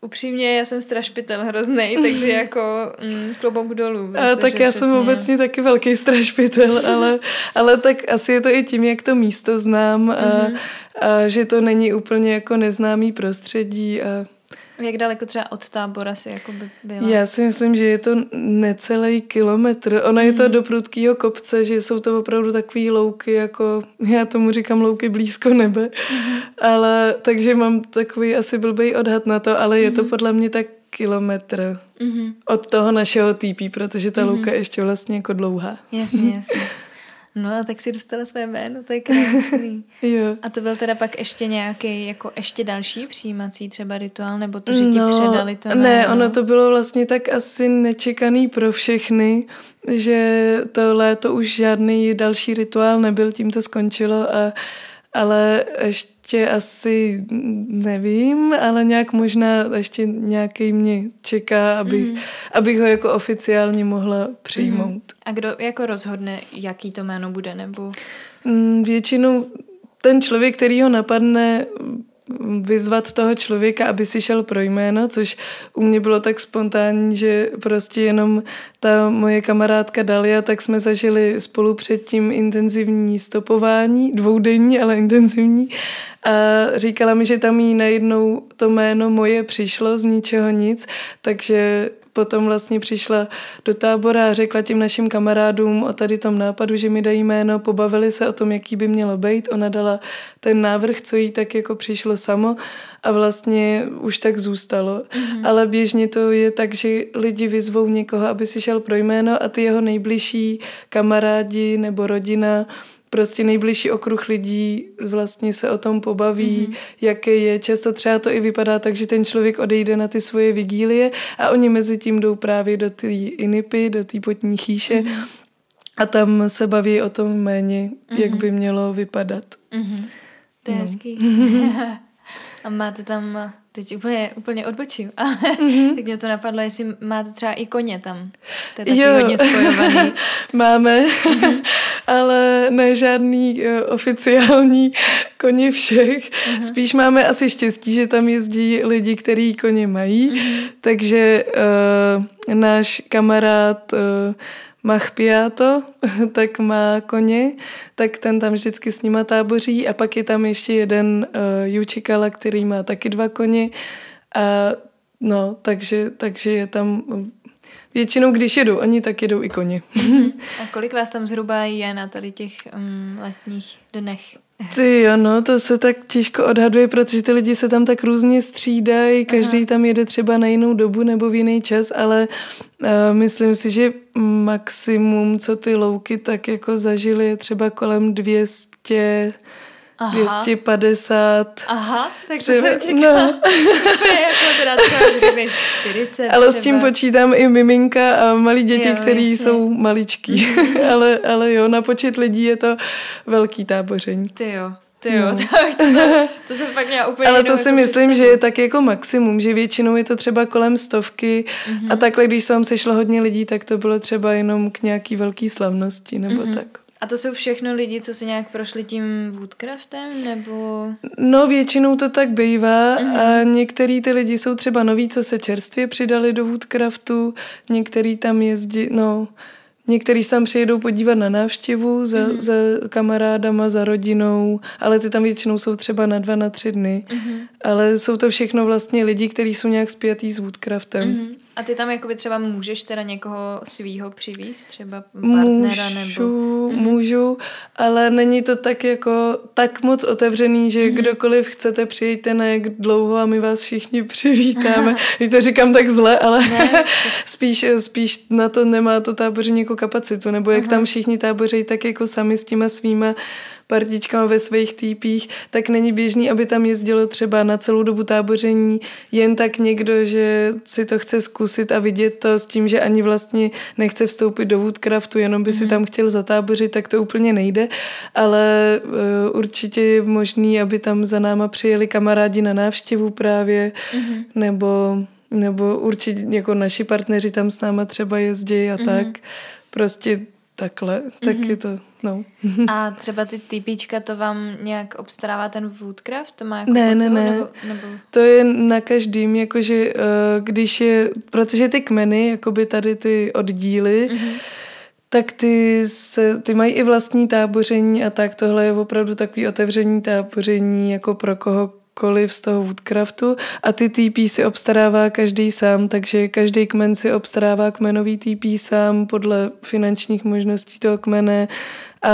upřímně, já jsem strašpitel hrozný, takže jako mm, klobouk dolů. A, tak já přesně... jsem obecně taky velký strašpitel, ale, ale tak asi je to i tím, jak to místo znám a, mm-hmm. a že to není úplně jako neznámý prostředí a jak daleko třeba od tábora si jako by byla? Já si myslím, že je to necelý kilometr. Mm. je to mhm. do prudkého kopce, že jsou to opravdu takové louky, jako já tomu říkám louky blízko nebe. Mm. Ale takže mám takový asi blbý odhad na to, ale je to mhm. podle mě tak kilometr mm. od toho našeho týpí, protože ta mm. louka je ještě vlastně jako dlouhá. Jasně, jasně. No a tak si dostala své jméno, to je krásný. jo. A to byl teda pak ještě nějaký, jako ještě další přijímací třeba rituál, nebo to, že ti no, předali to jméno? Ne, ono to bylo vlastně tak asi nečekaný pro všechny, že to léto už žádný další rituál nebyl, tím to skončilo a ale ještě asi nevím, ale nějak možná ještě nějaký mě čeká, aby, mm. abych ho jako oficiálně mohla přijmout. Mm. A kdo jako rozhodne, jaký to jméno bude, nebo? Mm, většinou ten člověk, který ho napadne, vyzvat toho člověka, aby si šel pro jméno, což u mě bylo tak spontánní, že prostě jenom ta moje kamarádka Dalia, tak jsme zažili spolu předtím intenzivní stopování, dvoudenní, ale intenzivní. A říkala mi, že tam jí najednou to jméno moje přišlo z ničeho nic, takže potom vlastně přišla do tábora a řekla těm našim kamarádům o tady tom nápadu, že mi dají jméno, pobavili se o tom, jaký by mělo být. Ona dala ten návrh, co jí tak jako přišlo samo a vlastně už tak zůstalo. Mm-hmm. Ale běžně to je tak, že lidi vyzvou někoho, aby si šel pro jméno a ty jeho nejbližší kamarádi nebo rodina prostě nejbližší okruh lidí vlastně se o tom pobaví, mm-hmm. jaké je. Často třeba to i vypadá tak, že ten člověk odejde na ty svoje vigílie a oni mezi tím jdou právě do té inipy, do té potní chýše mm-hmm. a tam se baví o tom méně, mm-hmm. jak by mělo vypadat. Mm-hmm. To je no. hezký. a máte tam teď úplně, úplně odbočím, ale mm-hmm. tak mě to napadlo, jestli máte třeba i koně tam. To je taky jo. hodně spojovaný. Máme, mm-hmm. ale ne žádný uh, oficiální koně všech. Mm-hmm. Spíš máme asi štěstí, že tam jezdí lidi, kteří koně mají, mm-hmm. takže uh, náš kamarád uh, Machpiato, tak má koně, tak ten tam vždycky s nima táboří a pak je tam ještě jeden uh, Jučikala, který má taky dva koně a no, takže, takže je tam Většinou, když jedou oni, tak jedou i koně. A kolik vás tam zhruba je na tady těch um, letních dnech? Ty jo, no, to se tak těžko odhaduje, protože ty lidi se tam tak různě střídají, každý Aha. tam jede třeba na jinou dobu nebo v jiný čas, ale uh, myslím si, že maximum, co ty louky tak jako zažili, je třeba kolem 200 Aha. 250. Aha, tak to třeba, jsem čekala. No. to je jako teda třeba, že 40 Ale třeba. s tím počítám i miminka a malí děti, které jsou maličký. ale, ale jo, na počet lidí je to velký táboření. Ty jo. Ty jo, no. tak to, jsem, to jsem fakt měla úplně Ale to si jako myslím, že je tak jako maximum, že většinou je to třeba kolem stovky mm-hmm. a takhle, když se vám sešlo hodně lidí, tak to bylo třeba jenom k nějaký velký slavnosti nebo mm-hmm. tak. A to jsou všechno lidi, co si nějak prošli tím Woodcraftem, nebo... No většinou to tak bývá mm-hmm. a některý ty lidi jsou třeba noví, co se čerstvě přidali do Woodcraftu, některý tam jezdí, no... Některý sem přijedou podívat na návštěvu za, mm-hmm. za kamarádama, za rodinou, ale ty tam většinou jsou třeba na dva, na tři dny. Mm-hmm. Ale jsou to všechno vlastně lidi, kteří jsou nějak spjatý s Woodcraftem. Mm-hmm. A ty tam jakoby třeba můžeš teda někoho svýho přivízt, třeba partnera můžu, nebo... Můžu, ale není to tak jako tak moc otevřený, že mm-hmm. kdokoliv chcete přijďte na jak dlouho a my vás všichni přivítáme. Teď to říkám tak zle, ale ne, spíš, spíš na to nemá to táboření jako kapacitu, nebo jak Aha. tam všichni táboří, tak jako sami s těma svýma partičkama ve svých týpích, tak není běžný, aby tam jezdilo třeba na celou dobu táboření jen tak někdo, že si to chce zkusit a vidět to s tím, že ani vlastně nechce vstoupit do Woodcraftu, jenom by si mhm. tam chtěl zatábořit, tak to úplně nejde, ale uh, určitě je možný, aby tam za náma přijeli kamarádi na návštěvu právě, mm. nebo nebo určitě jako naši partneři tam s náma třeba jezdí a mm. tak. Prostě takhle, tak mm-hmm. je to, no. A třeba ty typíčka, to vám nějak obstarává ten Woodcraft? To má jako ne, ne, ne. Nebo, nebo... To je na každým, jakože uh, když je, protože ty kmeny, jakoby tady ty oddíly, mm-hmm tak ty, se, ty mají i vlastní táboření a tak tohle je opravdu takový otevření táboření jako pro koho kohokoliv z toho Woodcraftu. A ty TP si obstarává každý sám, takže každý kmen si obstarává kmenový TP sám podle finančních možností toho kmene. A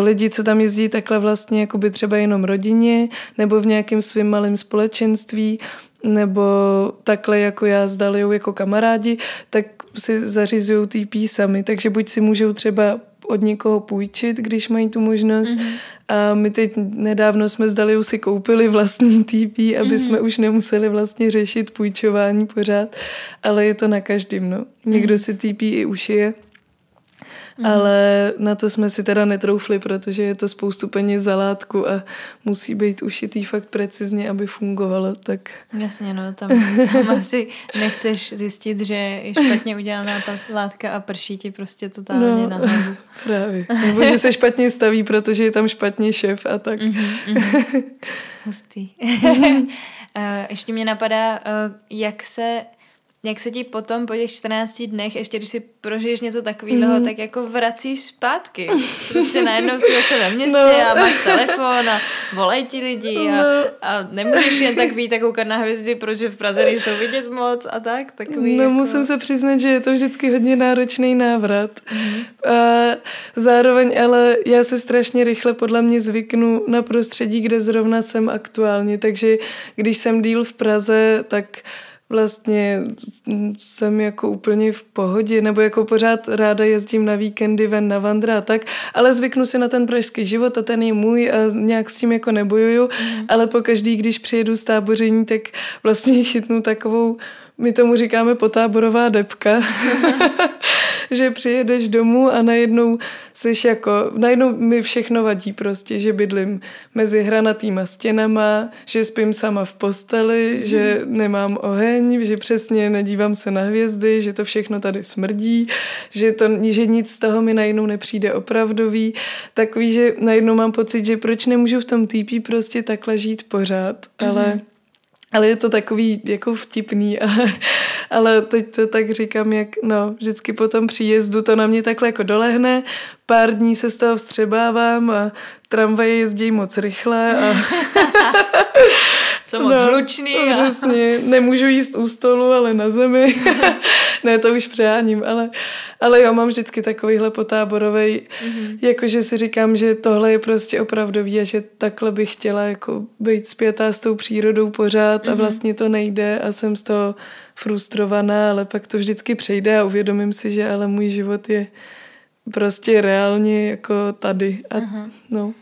lidi, co tam jezdí takhle vlastně jakoby třeba jenom rodině nebo v nějakém svým malém společenství, nebo takhle jako já s Daliou jako kamarádi, tak si zařizují TP sami, takže buď si můžou třeba od někoho půjčit, když mají tu možnost. Mm-hmm. A my teď nedávno jsme zdali si koupili vlastní TP, aby mm-hmm. jsme už nemuseli vlastně řešit půjčování pořád, ale je to na každém. No. Někdo mm-hmm. si TP i ušije Mm. Ale na to jsme si teda netroufli, protože je to spoustu peněz za látku a musí být ušitý fakt precizně, aby fungovalo. Tak... Jasně, no, tam, tam asi nechceš zjistit, že je špatně udělaná ta látka a prší ti prostě totálně no, na hlavu. Právě. Nebo že se špatně staví, protože je tam špatně šéf a tak. Mm-hmm, mm-hmm. Hustý. Mm-hmm. Ještě mě napadá, eh, jak se jak se ti potom po těch 14 dnech, ještě když si prožiješ něco takového, mm. tak jako vracíš zpátky. Prostě najednou si zase ve městě no. a máš telefon a volají ti lidi a, no. a nemůžeš jen tak být a koukat na hvězdy, protože v Praze nejsou vidět moc a tak. Takový no jako... musím se přiznat, že je to vždycky hodně náročný návrat. Mm. A zároveň ale já se strašně rychle podle mě zvyknu na prostředí, kde zrovna jsem aktuálně, takže když jsem díl v Praze, tak vlastně jsem jako úplně v pohodě, nebo jako pořád ráda jezdím na víkendy ven na vandra a tak, ale zvyknu si na ten pražský život a ten je můj a nějak s tím jako nebojuju, mm. ale po každý, když přijedu z táboření, tak vlastně chytnu takovou my tomu říkáme potáborová depka, že přijedeš domů a najednou jsi jako, najednou mi všechno vadí prostě, že bydlím mezi hranatýma stěnama, že spím sama v posteli, mm. že nemám oheň, že přesně nedívám se na hvězdy, že to všechno tady smrdí, že, to, že nic z toho mi najednou nepřijde opravdový. Takový, že najednou mám pocit, že proč nemůžu v tom TP prostě takhle žít pořád, mm. ale ale je to takový jako vtipný, ale, ale teď to tak říkám, jak no, vždycky po tom příjezdu to na mě takhle jako dolehne, pár dní se z toho vstřebávám a tramvaje jezdí moc rychle a Jsou moc no, hlučný. A... Přesně, nemůžu jíst u stolu, ale na zemi. ne, to už přeháním, ale, ale jo, mám vždycky takovýhle potáborovej, mm-hmm. jakože si říkám, že tohle je prostě opravdový a že takhle bych chtěla jako být zpětá s tou přírodou pořád mm-hmm. a mhm. vlastně to nejde a jsem z toho frustrovaná, ale pak to vždycky přejde a uvědomím si, že ale můj život je prostě reálně jako tady. A, uh-huh. no.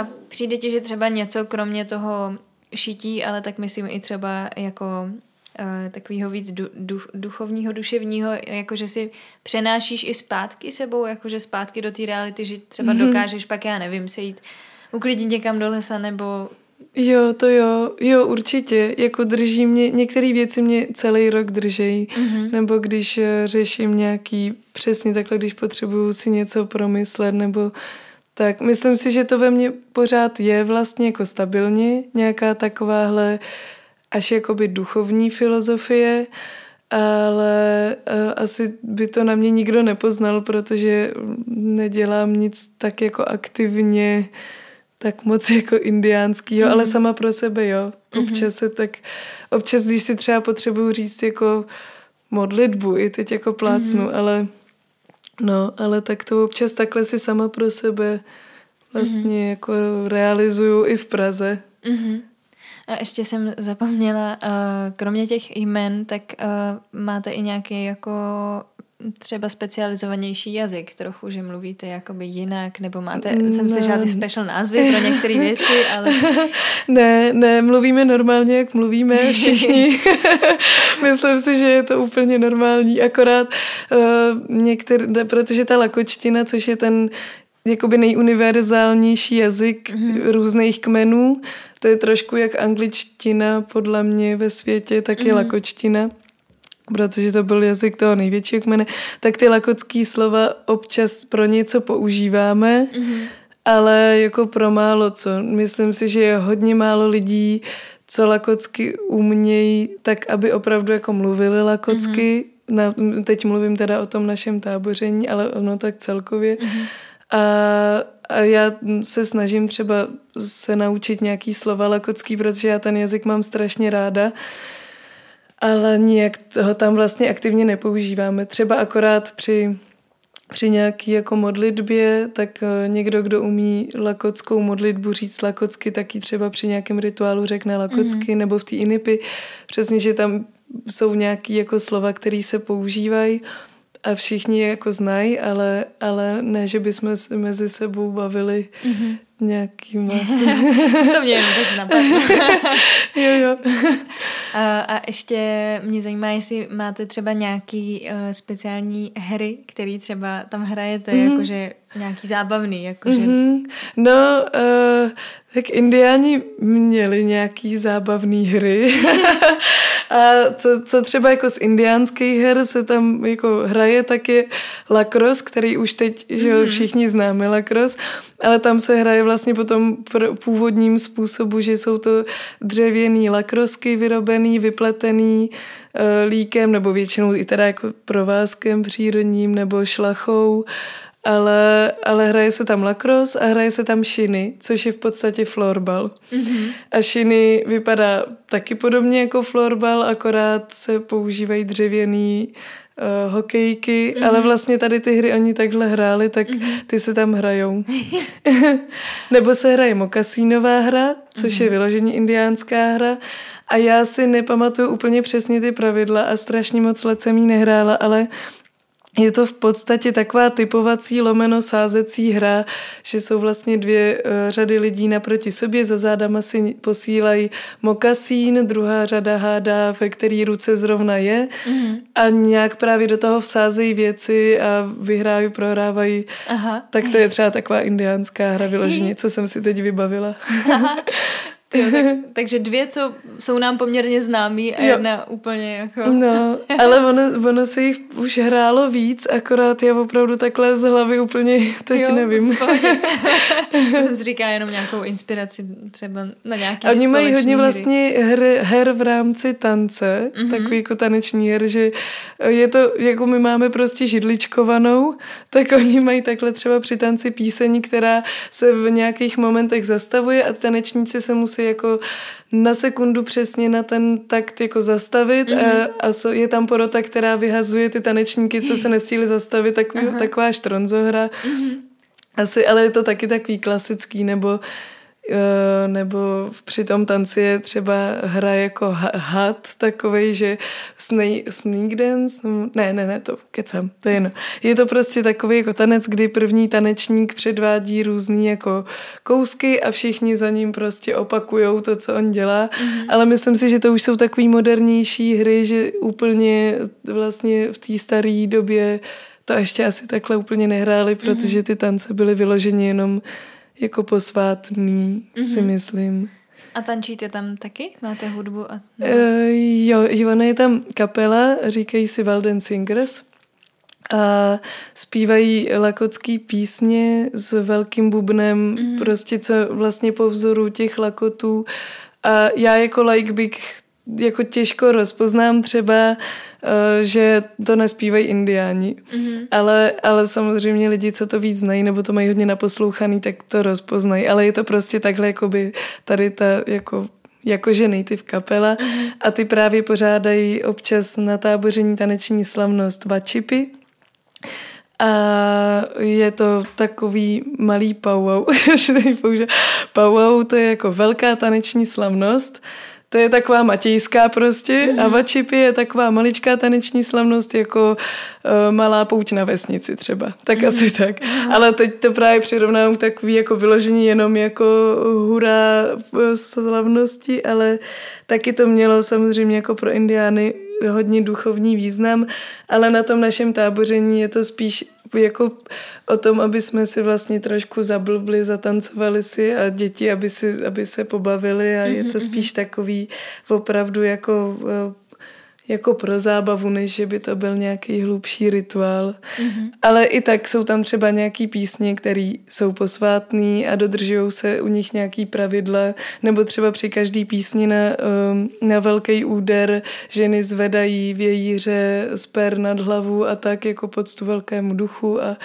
a přijde ti, že třeba něco kromě toho šití, ale tak myslím i třeba jako takového víc du, du, duchovního, duševního, jakože si přenášíš i zpátky sebou, jakože zpátky do té reality, že třeba mm-hmm. dokážeš pak, já nevím, se jít uklidit někam do lesa nebo Jo, to jo, jo, určitě. Jako drží mě, některé věci mě celý rok držejí. Mm-hmm. Nebo když eh, řeším nějaký, přesně takhle, když potřebuju si něco promyslet, nebo tak myslím si, že to ve mně pořád je vlastně jako stabilně, nějaká takováhle až jakoby duchovní filozofie, ale uh, asi by to na mě nikdo nepoznal, protože nedělám nic tak jako aktivně tak moc jako indiánský, mm. ale sama pro sebe, jo. Mhm. Občas se tak, občas, když si třeba potřebuju říct jako modlitbu, i teď jako plácnu, mm. ale no, ale tak to občas takhle si sama pro sebe vlastně mm. jako realizuju i v Praze. Mm. A ještě jsem zapomněla, uh, kromě těch jmen, tak uh, máte i nějaký jako třeba specializovanější jazyk trochu, že mluvíte jakoby jinak, nebo máte, ne. jsem slyšela ty special názvy pro některé věci, ale... Ne, ne, mluvíme normálně, jak mluvíme všichni. Myslím si, že je to úplně normální, akorát uh, některý, protože ta lakočtina, což je ten jakoby nejuniverzálnější jazyk mm-hmm. různých kmenů, to je trošku jak angličtina podle mě ve světě, tak mm-hmm. lakočtina protože to byl jazyk toho největšího kmene, tak ty lakocký slova občas pro něco používáme, mm-hmm. ale jako pro málo co. Myslím si, že je hodně málo lidí, co lakocky umějí, tak aby opravdu jako mluvili lakocky. Mm-hmm. Na, teď mluvím teda o tom našem táboření, ale ono tak celkově. Mm-hmm. A, a já se snažím třeba se naučit nějaký slova lakocký, protože já ten jazyk mám strašně ráda ale nijak ho tam vlastně aktivně nepoužíváme. Třeba akorát při, při nějaký jako modlitbě, tak eh, někdo, kdo umí lakotskou modlitbu říct lakocky, tak ji třeba při nějakém rituálu řekne lakocky, mm-hmm. nebo v té inipy. Přesně, že tam jsou nějaké jako slova, které se používají a všichni je jako znají, ale, ale ne, že bychom se mezi sebou bavili mm-hmm. nějakýma... to mě jen teď napadlo. jo, jo. a, a ještě mě zajímá, jestli máte třeba nějaký uh, speciální hry, který třeba tam hrajete, mm-hmm. jakože nějaký zábavný, jakože... Mm-hmm. No, uh, tak indiáni měli nějaký zábavný hry. A co, co třeba jako z indiánských her se tam jako hraje, tak je lakros, který už teď, že mm. všichni známe lakros, ale tam se hraje vlastně po tom původním způsobu, že jsou to dřevěný lakrosky vyrobený, vypletený uh, líkem nebo většinou i teda jako provázkem přírodním nebo šlachou ale, ale hraje se tam lacrosse a hraje se tam šiny, což je v podstatě florbal. Mm-hmm. A šiny vypadá taky podobně jako florbal, akorát se používají dřevěný uh, hokejky, mm-hmm. ale vlastně tady ty hry oni takhle hráli, tak mm-hmm. ty se tam hrajou. Nebo se hraje mokasínová hra, což mm-hmm. je vyloženě indiánská hra a já si nepamatuju úplně přesně ty pravidla a strašně moc let jsem jí nehrála, ale je to v podstatě taková typovací lomeno sázecí hra, že jsou vlastně dvě uh, řady lidí naproti sobě, za zádama si posílají mokasín, druhá řada hádá, ve který ruce zrovna je mm-hmm. a nějak právě do toho vsázejí věci a vyhrávají, prohrávají. Aha. Tak to je třeba taková indiánská hra vyloženě, co jsem si teď vybavila. Tyjo, tak, takže dvě, co jsou nám poměrně známý a jo. jedna úplně jako... No, ale ono, ono se jich už hrálo víc, akorát já opravdu takhle z hlavy úplně teď jo, nevím. jsem si říká jenom nějakou inspiraci třeba na nějaký Oni mají hodně hry. vlastně her, her v rámci tance, mm-hmm. takový jako taneční her, že je to, jako my máme prostě židličkovanou, tak oni mají takhle třeba při tanci písení, která se v nějakých momentech zastavuje a tanečníci se musí si jako na sekundu přesně na ten takt jako zastavit mm-hmm. a, a je tam porota, která vyhazuje ty tanečníky, co se nestihli zastavit, takový, taková štronzohra. Mm-hmm. Asi, ale je to taky takový klasický, nebo Eh, nebo při tom tanci je třeba hra jako had takový, že snake, sneak dance, ne, ne, ne, to kecám, to je jedno. Je to prostě takový jako tanec, kdy první tanečník předvádí různý jako kousky a všichni za ním prostě opakujou to, co on dělá, mm-hmm. ale myslím si, že to už jsou takový modernější hry, že úplně vlastně v té staré době to ještě asi takhle úplně nehráli, protože mhm. ty tance byly vyloženy jenom jako posvátný, mm-hmm. si mhm. myslím. A tančíte tam taky? Máte hudbu? A... Uh, jo, ona je tam kapela, říkají si Walden Singers. A zpívají lakotský písně s velkým bubnem, mm. prostě co vlastně po vzoru těch lakotů. A já jako like bych jako těžko rozpoznám třeba, eh, že to nespívají indiáni, mm-hmm. ale, ale samozřejmě lidi, co to víc znají, nebo to mají hodně naposlouchaný, tak to rozpoznají, ale je to prostě takhle jakoby tady ta jako jakože native kapela mm-hmm. a ty právě pořádají občas na táboření taneční slavnost Vačipy, a je to takový malý powwow. powwow to je jako velká taneční slavnost, to je taková matějská prostě mm. a Vačipy je taková maličká taneční slavnost jako uh, malá pouť na vesnici třeba. Tak mm. asi tak. Mm. Ale teď to právě přirovnám k takový jako vyložení jenom jako hurá eh, slavnosti, ale taky to mělo samozřejmě jako pro indiány hodně duchovní význam, ale na tom našem táboření je to spíš jako o tom, aby jsme si vlastně trošku zablbli, zatancovali si a děti, aby, si, aby se pobavili a je to mhm, spíš mhm. takový opravdu jako eh, jako pro zábavu, než že by to byl nějaký hlubší rituál. Mm-hmm. Ale i tak jsou tam třeba nějaký písně, které jsou posvátný a dodržují se u nich nějaký pravidla, nebo třeba při každý písni na, um, na velký úder ženy zvedají vějíře z per nad hlavu a tak jako poctu velkému duchu a,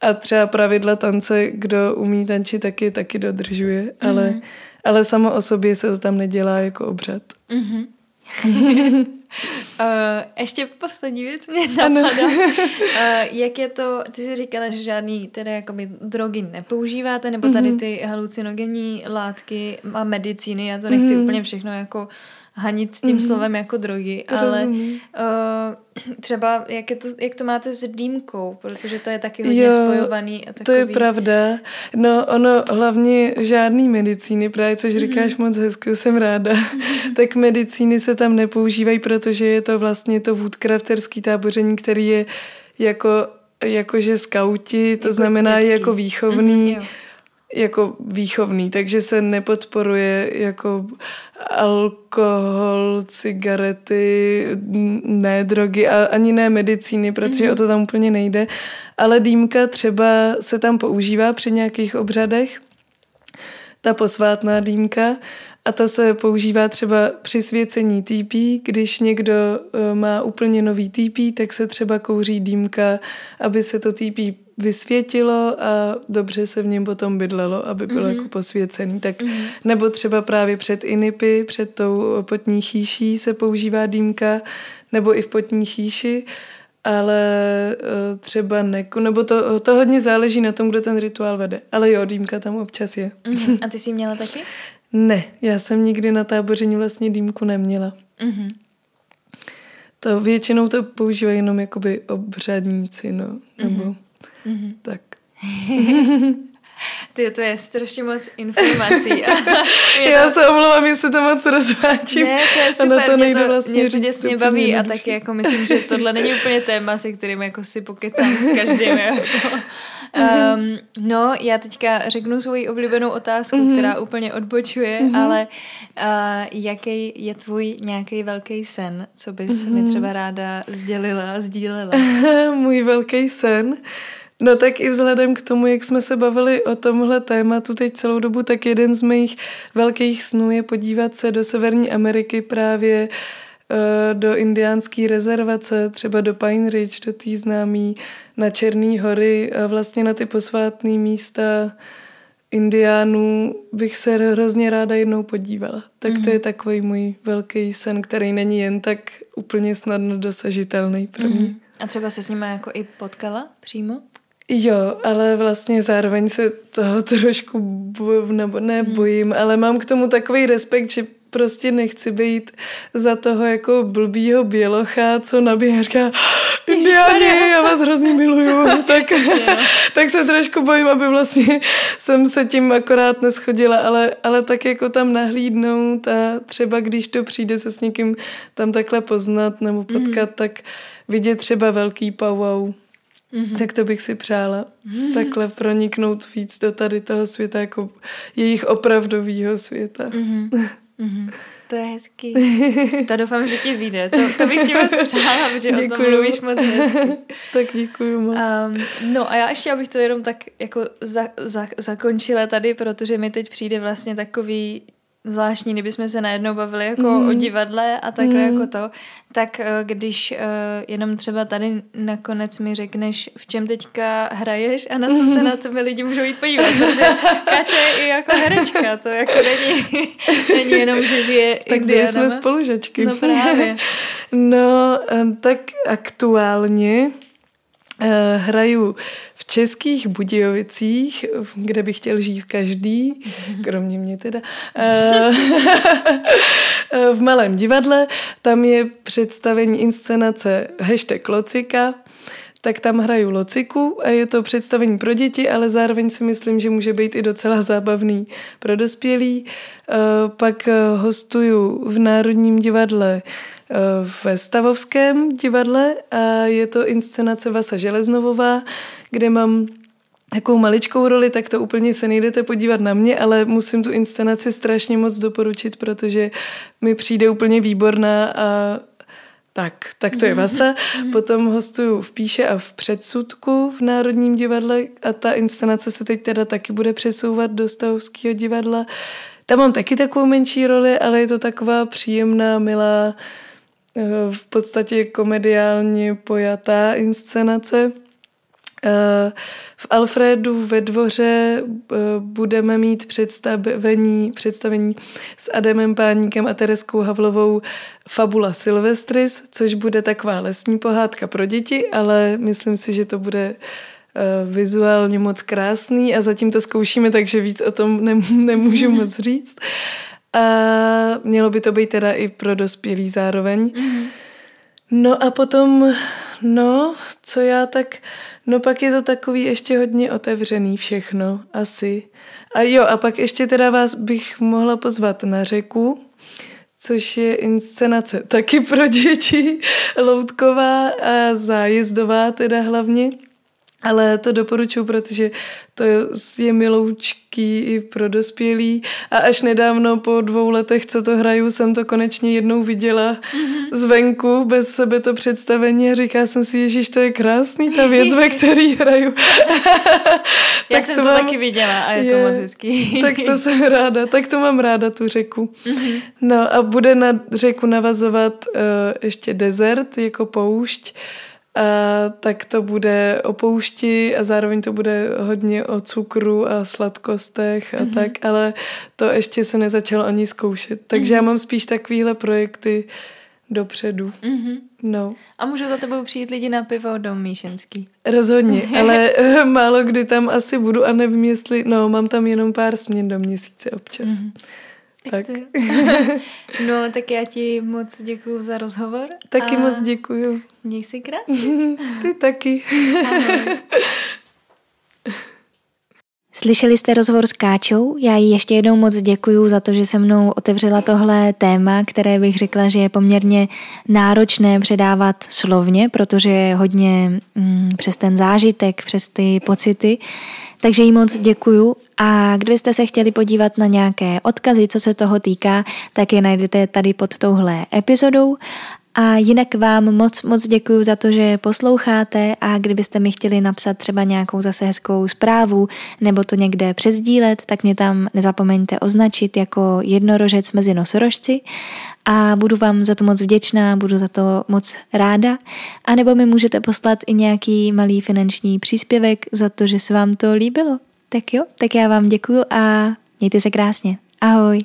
a třeba pravidla tance, kdo umí tančit, taky, taky dodržuje, mm-hmm. ale, ale samo o sobě se to tam nedělá jako obřad. Mm-hmm. Uh, ještě poslední věc mě napadá. uh, jak je to, ty jsi říkala, že žádný teda jakoby drogy nepoužíváte, nebo tady mhm. ty halucinogenní látky a medicíny, já to nechci mm-hmm. úplně všechno jako hanit tím mm-hmm. slovem jako drogy, to ale uh, třeba jak, je to, jak to máte s dýmkou, protože to je taky hodně jo, spojovaný. A takový... to je pravda. No ono hlavně žádný medicíny, právě což mm-hmm. říkáš moc hezky, jsem ráda, mm-hmm. tak medicíny se tam nepoužívají, protože je to vlastně to woodcrafterský táboření, který je jako jakože skauti, to jako znamená dětský. jako výchovný. Mm-hmm, jako výchovný, takže se nepodporuje jako alkohol, cigarety, ne drogy a ani ne medicíny, protože mm-hmm. o to tam úplně nejde. Ale dýmka třeba se tam používá při nějakých obřadech, ta posvátná dýmka a ta se používá třeba při svěcení TP, když někdo e, má úplně nový TP, tak se třeba kouří dýmka, aby se to TP vysvětilo a dobře se v něm potom bydlelo, aby bylo mm-hmm. jako posvěcený. Tak, mm-hmm. Nebo třeba právě před inipy, před tou potní chýší se používá dýmka, nebo i v potní chýši, ale uh, třeba neku, nebo to, to hodně záleží na tom, kdo ten rituál vede. Ale jo, dýmka tam občas je. Mm-hmm. A ty jsi měla taky? Ne, já jsem nikdy na táboření vlastně dýmku neměla. Mm-hmm. To většinou to používají jenom jakoby obřadníci, no, nebo mm-hmm Mm-hmm. Tak. Ty, to je strašně moc informací. Já to... se omlouvám, jestli to moc rozváčím. Ne, to je super, to mě to, vlastně mě to děsně baví a taky jako myslím, že tohle není úplně téma, se kterým jako si pokecám s každým. Jako. Um, no, já teďka řeknu svoji oblíbenou otázku, mm-hmm. která úplně odbočuje, mm-hmm. ale uh, jaký je tvůj nějaký velký sen, co bys mm-hmm. mi třeba ráda sdělila, sdílela? Můj velký sen? No tak i vzhledem k tomu, jak jsme se bavili o tomhle tématu teď celou dobu, tak jeden z mých velkých snů je podívat se do Severní Ameriky právě eh, do indiánské rezervace, třeba do Pine Ridge, do té známý, na Černý hory a vlastně na ty posvátné místa indiánů bych se hrozně ráda jednou podívala. Tak mm-hmm. to je takový můj velký sen, který není jen tak úplně snadno dosažitelný pro mě. Mm-hmm. A třeba se s nimi jako i potkala přímo? Jo, ale vlastně zároveň se toho trošku bojím, nebo ne mhm. bojím, hmm. ale mám k tomu takový respekt, že prostě nechci být za toho jako blbýho bělocha, co nabíhá a říká Indiáni, já vás hrozně miluju. tak, no. tak se trošku bojím, aby vlastně jsem se tím akorát neschodila, ale, ale tak jako tam nahlídnout a třeba když to přijde se s někým tam takhle poznat nebo potkat, mm. tak vidět třeba velký powwow. Mm-hmm. Tak to bych si přála. Mm-hmm. Takhle proniknout víc do tady toho světa, jako jejich opravdového světa. Mm-hmm. Mm-hmm. To je hezký. To doufám, že ti vyjde. To, to bych ti moc přála, protože děkuju. o tom mluvíš moc hezky. tak děkuji moc. Um, no a já ještě, abych to jenom tak jako za, za, zakončila tady, protože mi teď přijde vlastně takový zvláštní, kdybychom se najednou bavili jako mm. o divadle a takhle mm. jako to, tak eh, když uh, jenom třeba tady nakonec mi řekneš, v čem teďka hraješ a na co se na tebe lidi můžou jít podívat, protože Kače je i jako herečka, to jako není, není jenom, že žije Tak byli jsme spolužačky. No právě. no, eh, tak aktuálně uh, hraju Českých Budějovicích, kde by chtěl žít každý, kromě mě teda, eh, v Malém divadle. Tam je představení inscenace hashtag Locika, tak tam hraju Lociku a je to představení pro děti, ale zároveň si myslím, že může být i docela zábavný pro dospělí. Eh, pak hostuju v Národním divadle ve Stavovském divadle a je to inscenace Vasa Železnovová, kde mám takovou maličkou roli, tak to úplně se nejdete podívat na mě, ale musím tu inscenaci strašně moc doporučit, protože mi přijde úplně výborná a tak, tak to je Vasa. Potom hostuju v Píše a v Předsudku v Národním divadle a ta inscenace se teď teda taky bude přesouvat do Stavovského divadla. Tam mám taky takovou menší roli, ale je to taková příjemná, milá, eh, v podstatě komediálně pojatá inscenace. Eh, v Alfredu ve dvoře eh, budeme mít představení, představení s Adamem Páníkem a Tereskou Havlovou Fabula Silvestris, což bude taková lesní pohádka pro děti, ale myslím si, že to bude eh, vizuálně moc krásný a zatím to zkoušíme, takže víc o tom nemůžu moc říct. A mělo by to být teda i pro dospělý zároveň. Mhm. No a potom, no, co já tak No pak je to takový ještě hodně otevřený všechno, asi. A jo, a pak ještě teda vás bych mohla pozvat na řeku, což je inscenace taky pro děti, loutková a zájezdová teda hlavně. Ale to doporučuji, protože to je miloučký i pro dospělý. A až nedávno po dvou letech, co to hraju, jsem to konečně jednou viděla mm-hmm. zvenku, bez sebe to představení a říká jsem si, Ježíš, to je krásný, ta věc, ve který hraju. Já jsem to, to mám... taky viděla a je, je to moc hezký. tak to jsem ráda, tak to mám ráda, tu řeku. Mm-hmm. No a bude na řeku navazovat uh, ještě desert jako poušť, a tak to bude o poušti a zároveň to bude hodně o cukru a sladkostech a mm-hmm. tak, ale to ještě se nezačalo ani zkoušet. Takže mm-hmm. já mám spíš takovýhle projekty dopředu. Mm-hmm. No. A můžu za tebou přijít lidi na pivo do Míšenský? Rozhodně, ale málo kdy tam asi budu a nevím, jestli, no mám tam jenom pár směn do měsíce občas. Mm-hmm. Tak. no, tak já ti moc děkuji za rozhovor. Taky a moc děkuji. Měj si krásně. Ty taky. Slyšeli jste rozhovor s Káčou? Já jí ještě jednou moc děkuju za to, že se mnou otevřela tohle téma, které bych řekla, že je poměrně náročné předávat slovně, protože je hodně mm, přes ten zážitek, přes ty pocity. Takže jí moc děkuju. A kdybyste se chtěli podívat na nějaké odkazy, co se toho týká, tak je najdete tady pod touhle epizodou. A jinak vám moc, moc děkuji za to, že posloucháte. A kdybyste mi chtěli napsat třeba nějakou zase hezkou zprávu nebo to někde přezdílet, tak mě tam nezapomeňte označit jako jednorožec mezi nosorožci a budu vám za to moc vděčná, budu za to moc ráda. A nebo mi můžete poslat i nějaký malý finanční příspěvek za to, že se vám to líbilo. Tak jo, tak já vám děkuju a mějte se krásně. Ahoj.